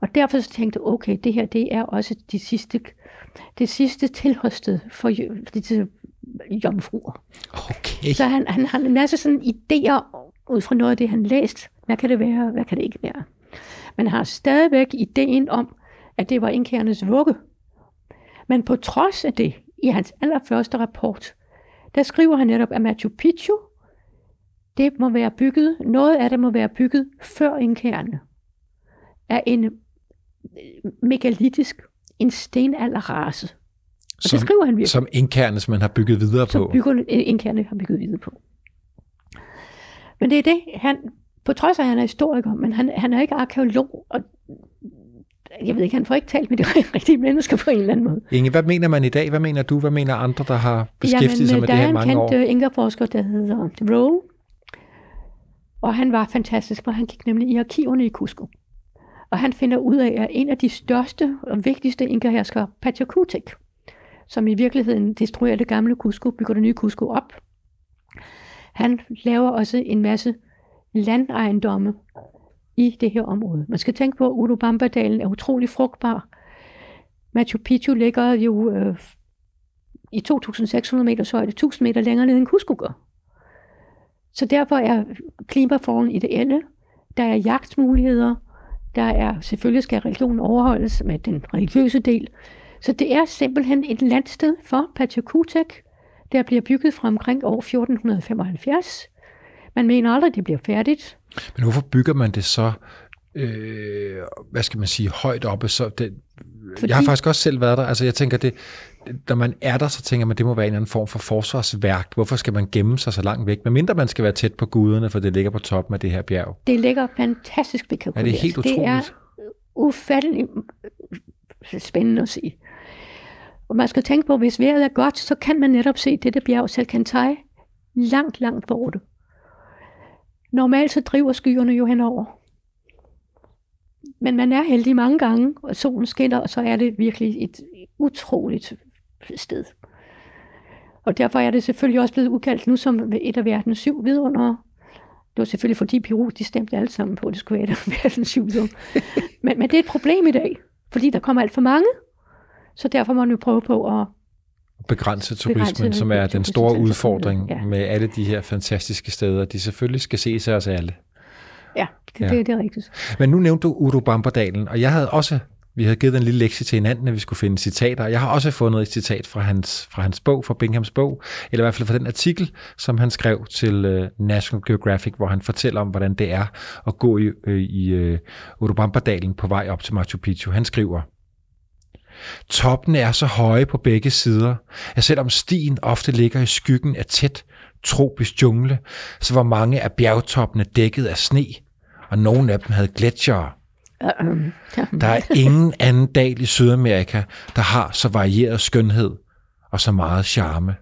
Og derfor så tænkte jeg, okay, det her det er også de sidste, det sidste tilhørsted for disse jomfruer. Okay. Så han, han har en masse sådan idéer ud fra noget af det, han læst. Hvad kan det være, hvad kan det ikke være? Men har stadigvæk ideen om, at det var inkærernes vugge. Men på trods af det, i hans allerførste rapport, der skriver han netop, at Machu Picchu, det må være bygget, noget af det må være bygget før inkærerne, af en megalitisk, en stenalderrace. Og det skriver han virkelig. Som indkernes, man har bygget videre på. som bygger, inkerne har bygget videre på. Men det er det, han, på trods af, at han er historiker, men han, han er ikke arkeolog, og jeg ved ikke, han får ikke talt med de rigtige mennesker på en eller anden måde. Inge, hvad mener man i dag? Hvad mener du? Hvad mener andre, der har beskæftiget sig øh, med der det her er i en mange kendt år? øh, inkerforsker, der hedder Rowe, og han var fantastisk, for han gik nemlig i arkiverne i Cusco. Og han finder ud af, at en af de største og vigtigste inkaherskere, Pachacutec, som i virkeligheden destruerer det gamle Cusco, bygger det nye Cusco op. Han laver også en masse landejendomme i det her område. Man skal tænke på, at Urubamba-dalen er utrolig frugtbar. Machu Picchu ligger jo øh, i 2.600 meter højde, 1.000 meter længere ned end Cusco gør. Så derfor er klimaforholdene ideelle. Der er jagtmuligheder. Der er selvfølgelig skal religionen overholdes med den religiøse del. Så det er simpelthen et landsted for Pachacutec, der bliver bygget fra omkring år 1475. Man mener aldrig, det bliver færdigt. Men hvorfor bygger man det så, øh, hvad skal man sige, højt oppe? Så det, Fordi- Jeg har faktisk også selv været der. Altså jeg tænker, det, når man er der, så tænker man, det må være en eller anden form for forsvarsværk. Hvorfor skal man gemme sig så langt væk? Men mindre man skal være tæt på guderne, for det ligger på toppen af det her bjerg. Det ligger fantastisk bekalkuleret. Er det helt Det er utroligt? ufatteligt spændende at se. Og man skal tænke på, at hvis vejret er godt, så kan man netop se dette bjerg, Salcantay, langt, langt borte. Normalt så driver skyerne jo henover. Men man er heldig mange gange, og solen skinner, og så er det virkelig et utroligt sted. Og derfor er det selvfølgelig også blevet udkaldt nu som et af verdens syv vidundere. Det var selvfølgelig fordi Peru, de stemte alle sammen på, at det skulle være et af verdens syv vidundere. men, men det er et problem i dag, fordi der kommer alt for mange. Så derfor må man jo prøve på at Begrænse turismen, Begrænse som er den store turismen, udfordring ja. med alle de her fantastiske steder. De selvfølgelig skal ses af os alle. Ja, det, Ja. det, det er rigtigt. Men nu nævnte du Urubamba-dalen, og jeg havde også, vi havde givet en lille lektie til hinanden, at vi skulle finde citater. Jeg har også fundet et citat fra hans, fra hans bog, fra Binghams bog, eller i hvert fald fra den artikel, som han skrev til uh, National Geographic, hvor han fortæller om, hvordan det er at gå i, øh, i uh, Urubamba-dalen på vej op til Machu Picchu. Han skriver, Toppene er så høje på begge sider, at selvom stien ofte ligger i skyggen af tæt tropisk jungle, så var mange af bjergtoppene dækket af sne, og nogle af dem havde gletsjere. Uh, ja. Der er ingen anden dal i Sydamerika, der har så varieret skønhed og så meget charme.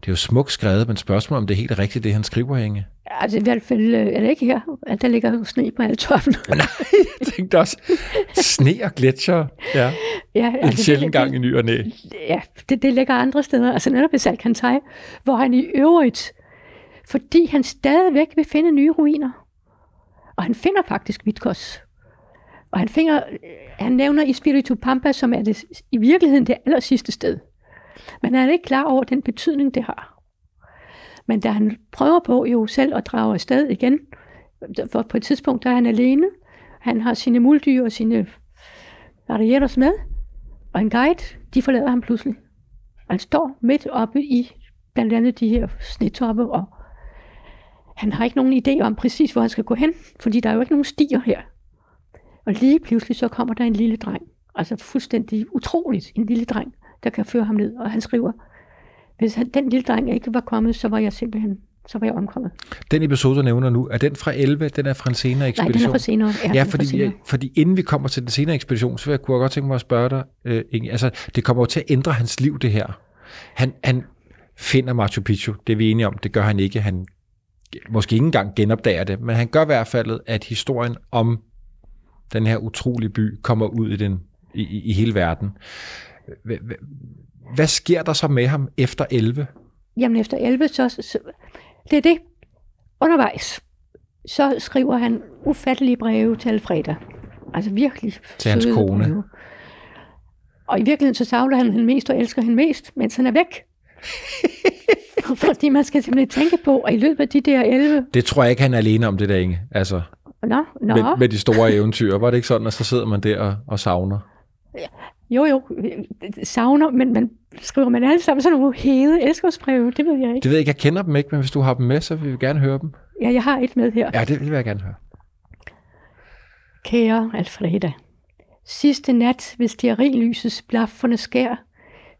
Det er jo smukt skrevet, men spørgsmålet om det er helt rigtigt, det han skriver, Inge. Altså i hvert fald øh, er det ikke her, at der ligger sne på alle toppen. Nej, jeg tænkte også, sne og gletsjer. Ja, ja, en sjældent gang i ny og næ. Ja, det, det ligger andre steder. Altså netop i Salkantai, hvor han i øvrigt, fordi han stadigvæk vil finde nye ruiner. Og han finder faktisk Vitkos. Og han, finder, øh, han nævner i Spiritu Pampa, som er det, i virkeligheden det aller sidste sted. Men han er ikke klar over den betydning, det har. Men da han prøver på jo selv at drage afsted igen, for på et tidspunkt der er han alene, han har sine muldyr og sine arrieros med, og en guide, de forlader ham pludselig. Han står midt oppe i blandt andet de her snetoppe, og han har ikke nogen idé om præcis, hvor han skal gå hen, fordi der er jo ikke nogen stier her. Og lige pludselig så kommer der en lille dreng, altså fuldstændig utroligt, en lille dreng, der kan føre ham ned, og han skriver, hvis han, den lille dreng ikke var kommet, så var jeg simpelthen så var jeg omkommet. Den episode, du nævner nu, er den fra 11? Den er fra en senere ekspedition? Nej, den er fra senere. Ja, ja fordi, senere. fordi inden vi kommer til den senere ekspedition, så kunne jeg godt tænke mig at spørge dig, øh, Inge, altså det kommer jo til at ændre hans liv, det her. Han, han finder Machu Picchu, det er vi enige om, det gør han ikke. Han måske ikke engang genopdager det, men han gør i hvert fald, at historien om den her utrolige by kommer ud i, den, i, i hele verden. Hvad sker der så med ham efter 11? Jamen efter 11, så, så det er det. Undervejs, så skriver han ufattelige breve til Alfreda. Altså virkelig Til hans kone. Breve. Og i virkeligheden så savler han hende mest og elsker hende mest, mens han er væk. Fordi man skal simpelthen tænke på, at i løbet af de der 11... Det tror jeg ikke, han er alene om det der, Inge. Altså, nå, nå. Med, med de store eventyr. Var det ikke sådan, at så sidder man der og, og savner? Jo, jo, savner, men man skriver man alle sammen sådan nogle hede elskovsbreve, det ved jeg ikke. Det ved jeg ikke, jeg kender dem ikke, men hvis du har dem med, så vil vi gerne høre dem. Ja, jeg har et med her. Ja, det vil jeg gerne høre. Kære Alfreda, sidste nat ved stearinlysets blaffende skær,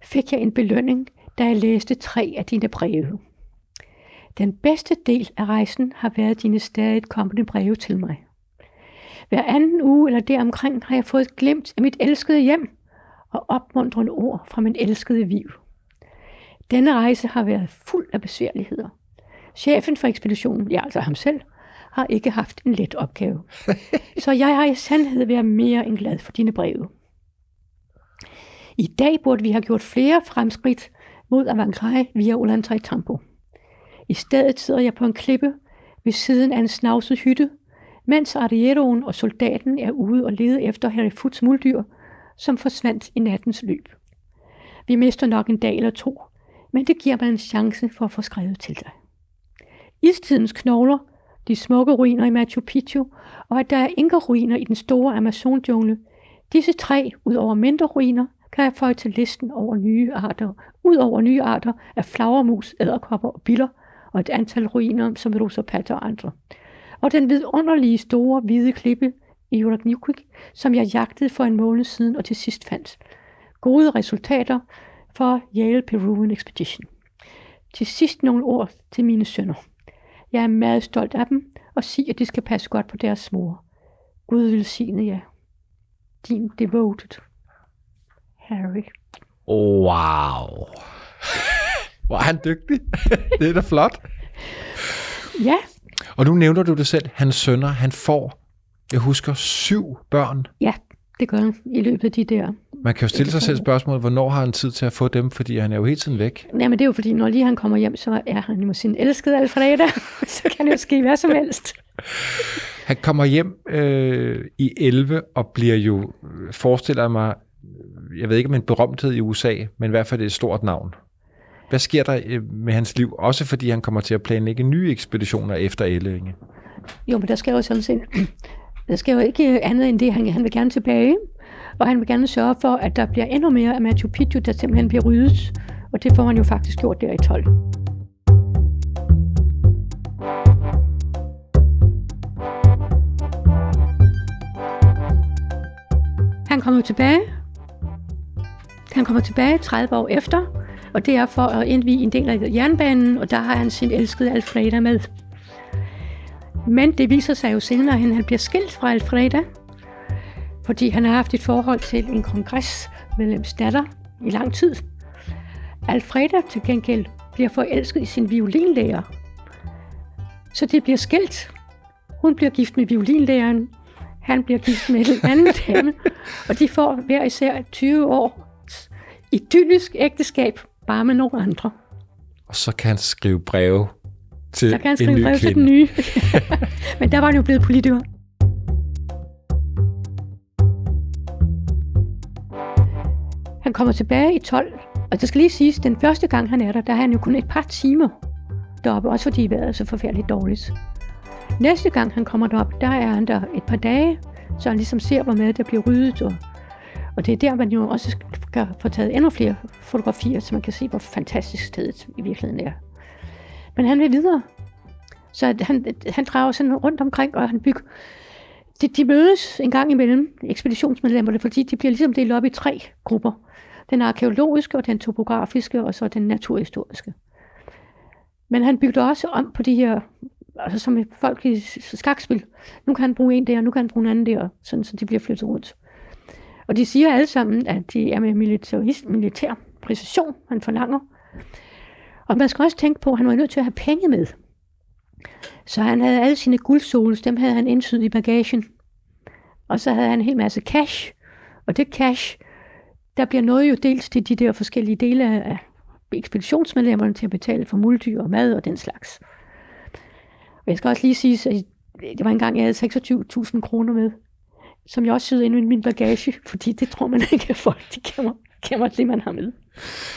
fik jeg en belønning, da jeg læste tre af dine breve. Den bedste del af rejsen har været dine stadig kommende breve til mig. Hver anden uge eller deromkring har jeg fået et glimt af mit elskede hjem og opmuntrende ord fra min elskede Viv. Denne rejse har været fuld af besværligheder. Chefen for ekspeditionen, ja altså ham selv, har ikke haft en let opgave. Så jeg har i sandhed været mere end glad for dine breve. I dag burde vi have gjort flere fremskridt mod Avangrej via Ulantai Tampo. I stedet sidder jeg på en klippe ved siden af en snavset hytte, mens arrieroen og soldaten er ude og lede efter Harry Foots muldyr, som forsvandt i nattens løb. Vi mister nok en dag eller to, men det giver mig en chance for at få skrevet til dig. Istidens knogler, de smukke ruiner i Machu Picchu, og at der er inkerruiner i den store Amazon-jungle, disse tre, ud over mindre ruiner, kan jeg føje til listen over nye arter, Udover nye arter er flagermus, æderkopper og biller, og et antal ruiner som Rosa og andre. Og den vidunderlige store hvide klippe i Uraknikvik, som jeg jagtede for en måned siden og til sidst fandt. Gode resultater for Yale Peruvian Expedition. Til sidst nogle ord til mine sønner. Jeg er meget stolt af dem og siger, at de skal passe godt på deres mor. Gud vil sige jer. Din devoted Harry. Wow. Hvor er han dygtig. det er da flot. Ja. Og nu nævner du det selv, hans sønner, han får, jeg husker, syv børn. Ja, det gør han i løbet af de der. Man kan jo stille sig selv spørgsmålet, hvornår har han tid til at få dem, fordi han er jo hele tiden væk. Ja, men det er jo fordi, når lige han kommer hjem, så er han jo sin elskede Alfreda. så kan det jo ske hvad som helst. Han kommer hjem øh, i 11 og bliver jo, forestiller mig, jeg ved ikke om en berømthed i USA, men i hvert fald et stort navn. Hvad sker der øh, med hans liv? Også fordi han kommer til at planlægge nye ekspeditioner efter Ellinge. Jo, men der skal jo sådan set, der skal jo ikke andet end det, han, han vil gerne tilbage. Og han vil gerne sørge for, at der bliver endnu mere af Machu Picchu, der simpelthen bliver ryddet. Og det får han jo faktisk gjort der i 12. Han kommer tilbage. Han kommer tilbage 30 år efter, og det er for at indvige en del af jernbanen, og der har han sin elskede Alfreda med. Men det viser sig jo senere, at han bliver skilt fra Alfreda, fordi han har haft et forhold til en kongresmedlems datter i lang tid. Alfreda til gengæld bliver forelsket i sin violinlærer, Så det bliver skilt. Hun bliver gift med violinlæreren. Han bliver gift med en anden dame. Og de får hver især 20 år idyllisk ægteskab, bare med nogle andre. Og så kan han skrive breve til Så kan han en skrive ny brev kvinde. til den nye. Men der var han jo blevet politiker. Han kommer tilbage i 12, og det skal lige siges, den første gang han er der, der er han jo kun et par timer deroppe, også fordi vejret er så forfærdeligt dårligt. Næste gang han kommer derop, der er han der et par dage, så han ligesom ser, hvor meget der bliver ryddet. Og, og det er der, man jo også skal få taget endnu flere fotografier, så man kan se, hvor fantastisk stedet i virkeligheden er. Men han vil videre. Så han, han drager sådan rundt omkring, og han bygger... De, de mødes en gang imellem, ekspeditionsmedlemmerne, fordi de bliver ligesom delt op i tre grupper. Den arkeologiske, og den topografiske, og så den naturhistoriske. Men han bygger også om på de her, altså som folk i skakspil. Nu kan han bruge en der, nu kan han bruge en anden der, sådan, så de bliver flyttet rundt. Og de siger alle sammen, at de er med militær, militær præcision, han forlanger. Og man skal også tænke på, at han var nødt til at have penge med. Så han havde alle sine guldsoles, dem havde han indsyet i bagagen. Og så havde han en hel masse cash. Og det cash, der bliver noget jo dels til de der forskellige dele af ekspeditionsmedlemmerne til at betale for muldyr og mad og den slags. Og jeg skal også lige sige, at det var engang, jeg havde 26.000 kroner med, som jeg også syede ind i min bagage, fordi det tror man ikke, at folk de gemmer, gemmer det, man har med.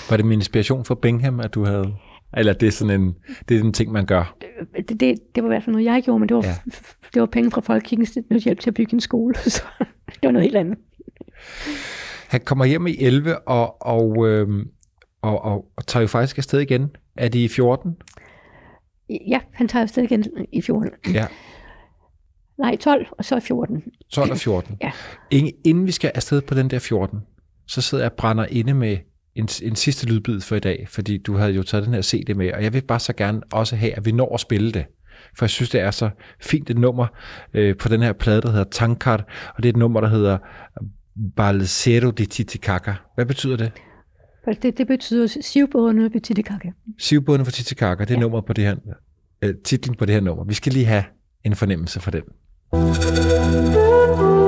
Var det min inspiration for Bingham, at du havde... Eller det er sådan en, det er en ting, man gør. Det, det, det var i hvert fald noget, jeg gjorde, men det var, Ja. det var penge fra Folkekirkens hjælp til at bygge en skole, så det var noget helt andet. Han kommer hjem i 11 og, og, øhm, og, og, og tager jo faktisk afsted igen. Er de i 14? Ja, han tager afsted igen i 14. Ja, Nej, 12, og så 14. 12 og 14. Ja. Ingen, inden vi skal afsted på den der 14, så sidder jeg og brænder inde med en, en sidste lydbid for i dag, fordi du havde jo taget den her CD med, og jeg vil bare så gerne også have, at vi når at spille det. For jeg synes, det er så fint et nummer øh, på den her plade, der hedder Tankard, og det er et nummer, der hedder Balsero de Titicaca. Hvad betyder det? Det, det betyder sivbådene ved Titicaca. Sivbåden for Titicaca, det er ja. nummer på det her, øh, titlen på det her nummer. Vi skal lige have en fornemmelse for den. Thank you.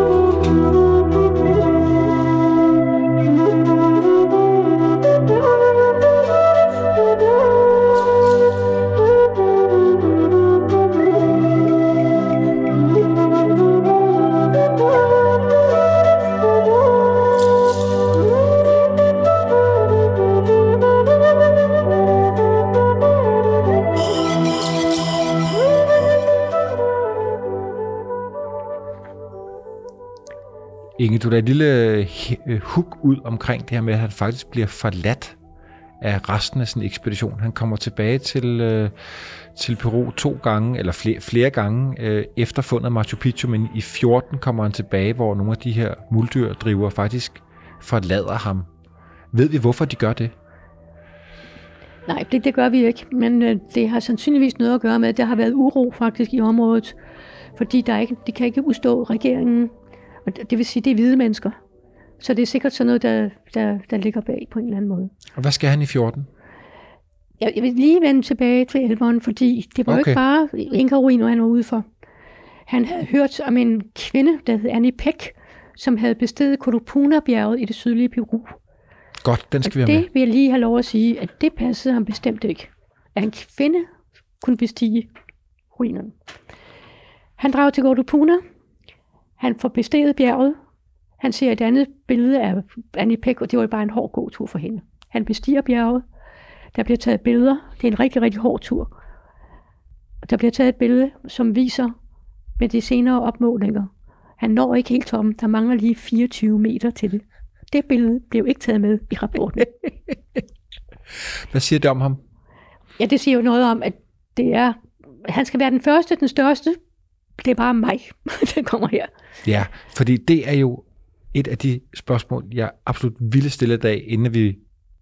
Inge, du der et lille huk hook ud omkring det her med, at han faktisk bliver forladt af resten af sin ekspedition. Han kommer tilbage til, øh, til Peru to gange, eller flere, flere gange, øh, efter fundet Machu Picchu, men i 14 kommer han tilbage, hvor nogle af de her muldyrdrivere faktisk forlader ham. Ved vi, hvorfor de gør det? Nej, det, det gør vi ikke, men øh, det har sandsynligvis noget at gøre med, at der har været uro faktisk i området, fordi der er ikke, de kan ikke udstå regeringen, og det vil sige, det er hvide mennesker. Så det er sikkert sådan noget, der, der, der ligger bag på en eller anden måde. Og hvad skal han i 14? Jeg, jeg vil lige vende tilbage til elveren, fordi det var okay. jo ikke bare Inka-ruiner, han var ude for. Han havde hørt om en kvinde, der hed Annie Peck, som havde bestedet Kodupuna-bjerget i det sydlige Peru. Godt, den skal vi Og have med. det vil jeg lige have lov at sige, at det passede ham bestemt ikke. At en kvinde kunne bestige ruinerne. Han drager til Godupuna. Han får besteget bjerget. Han ser et andet billede af Annie Peck, og det var bare en hård gåtur for hende. Han bestiger bjerget. Der bliver taget billeder. Det er en rigtig, rigtig hård tur. Der bliver taget et billede, som viser med de senere opmålinger. Han når ikke helt toppen. Der mangler lige 24 meter til det. Det billede blev ikke taget med i rapporten. Hvad siger det om ham? Ja, det siger jo noget om, at det er, han skal være den første, den største. Det er bare mig, der kommer her. Ja, fordi det er jo et af de spørgsmål, jeg absolut ville stille i dag, inden vi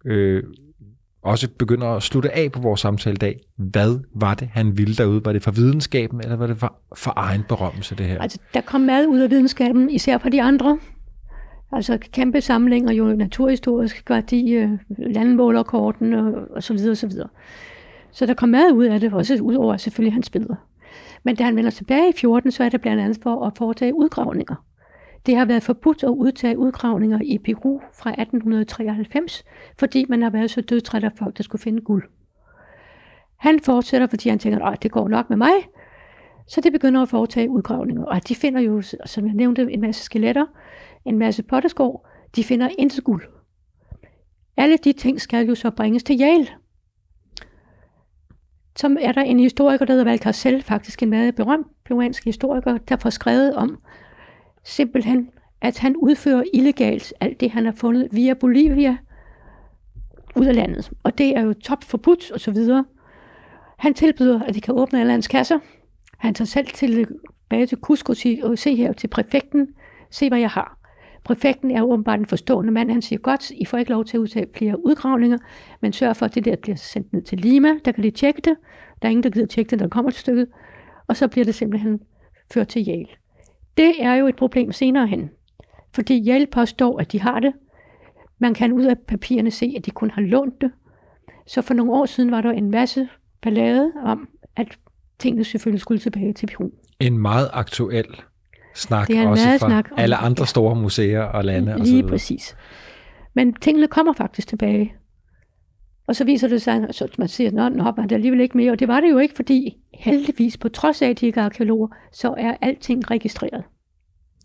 øh, også begynder at slutte af på vores samtale i dag. Hvad var det, han ville derude? Var det for videnskaben, eller var det for, for egen berømmelse, det her? Altså, der kom meget ud af videnskaben, især på de andre. Altså kæmpe samlinger, jo naturhistorisk værdi, øh, landmålerkorten og, og så videre og så videre. Så der kom meget ud af det, også ud over selvfølgelig hans billeder. Men da han vender tilbage i 14, så er det blandt andet for at foretage udgravninger. Det har været forbudt at udtage udgravninger i Peru fra 1893, fordi man har været så dødtræt af folk, der skulle finde guld. Han fortsætter, fordi han tænker, at det går nok med mig. Så det begynder at foretage udgravninger. Og de finder jo, som jeg nævnte, en masse skeletter, en masse potteskår. De finder intet guld. Alle de ting skal jo så bringes til Yale. Så er der en historiker, der hedder Valcarcel, faktisk en meget berømt peruansk historiker, der får skrevet om simpelthen, at han udfører illegalt alt det, han har fundet via Bolivia ud af landet. Og det er jo top forbudt og så videre. Han tilbyder, at de kan åbne alle hans kasser. Han tager selv tilbage til Cusco og se her til præfekten, se hvad jeg har. Præfekten er åbenbart en forstående mand. Han siger, godt, I får ikke lov til at udtage flere udgravninger, men sørg for, at det der bliver sendt ned til Lima. Der kan de tjekke det. Der er ingen, der gider tjekke det, når det kommer til stykket. Og så bliver det simpelthen ført til Yale. Det er jo et problem senere hen. Fordi Yale påstår, at de har det. Man kan ud af papirerne se, at de kun har lånt det. Så for nogle år siden var der en masse ballade om, at tingene selvfølgelig skulle tilbage til Peru. En meget aktuel snak Det er en også fra snak om- alle andre ja. store museer og lande og så Lige videre. præcis. Men tingene kommer faktisk tilbage. Og så viser det sig, at man siger, at nå, var det alligevel ikke mere. Og det var det jo ikke, fordi heldigvis, på trods af, at de ikke er arkeologer, så er alting registreret.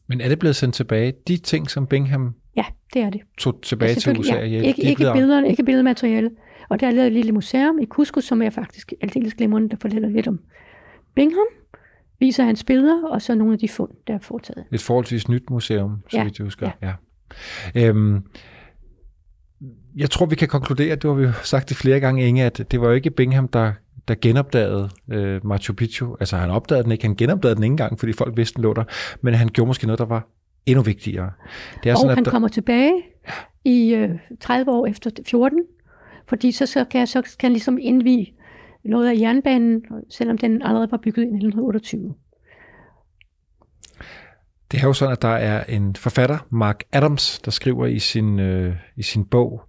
Men er det blevet sendt tilbage? De ting, som Bingham Ja, det er det. tog tilbage til selvfølgelig, USA Yale, Ikke, ikke, blevet- billeder, ikke billedmateriale. Og der er lavet et lille museum i Cusco, som er faktisk aldeles glimrende, der fortæller lidt om Bingham, viser hans billeder, og så nogle af de fund, der er foretaget. Et forholdsvis nyt museum, så Ja, vidt jeg husker. Ja. Ja. Øhm, jeg tror, vi kan konkludere, det har vi jo sagt det flere gange, Inge, at det var jo ikke Bingham, der, der genopdagede øh, Machu Picchu. Altså, han opdagede den ikke. Han genopdagede den ikke engang, fordi folk vidste, den lå der. Men han gjorde måske noget, der var endnu vigtigere. Det er og sådan, han at der, kommer tilbage i øh, 30 år efter 14, fordi så, så, kan, så kan han ligesom indvige noget af jernbanen, selvom den allerede var bygget i 1928. det er jo sådan, at der er en forfatter, Mark Adams, der skriver i sin, øh, i sin bog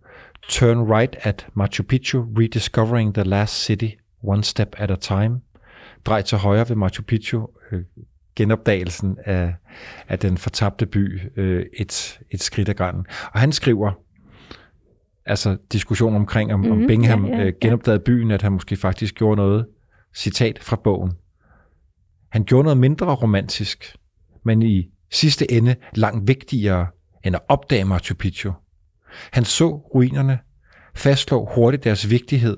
Turn Right at Machu Picchu, Rediscovering the Last City, One Step at a Time. Drej til højre ved Machu Picchu, øh, genopdagelsen af, af den fortabte by, øh, et, et skridt ad gangen. Og han skriver, altså diskussion omkring, om, mm, om Mhm, Bingham ja, ja, øh, ja. genopdagede byen, at han måske faktisk gjorde noget, citat fra bogen. Han gjorde noget mindre romantisk, men i sidste ende langt vigtigere end at opdage Machu Picchu. Han så ruinerne, fastslog hurtigt deres vigtighed,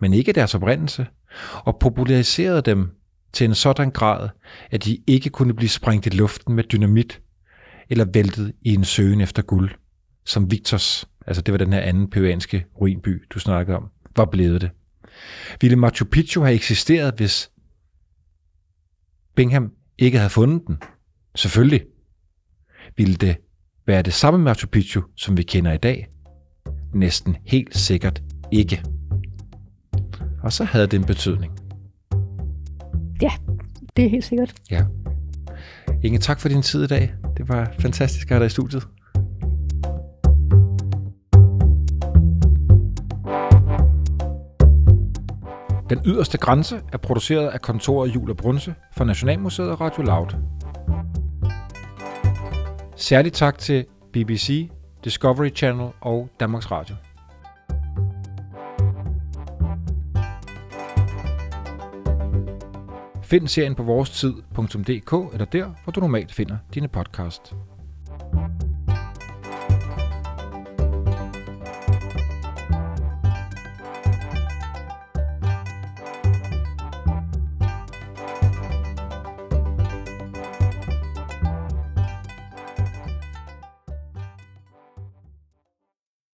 men ikke deres oprindelse, og populariserede dem til en sådan grad, at de ikke kunne blive sprængt i luften med dynamit eller væltet i en søgen efter guld, som Victors, altså det var den her anden peruanske ruinby, du snakkede om, var blevet det. Ville Machu Picchu have eksisteret, hvis Bingham ikke havde fundet den? Selvfølgelig. Ville det være det samme Machu Picchu, som vi kender i dag? Næsten helt sikkert ikke. Og så havde det en betydning. Ja, det er helt sikkert. Ja. Inge, tak for din tid i dag. Det var fantastisk at have dig i studiet. Den yderste grænse er produceret af kontoret Jul og Brunse for Nationalmuseet og Radio Loud. Særligt tak til BBC, Discovery Channel og Danmarks Radio. Find serien på vorestid.dk eller der, hvor du normalt finder dine podcasts.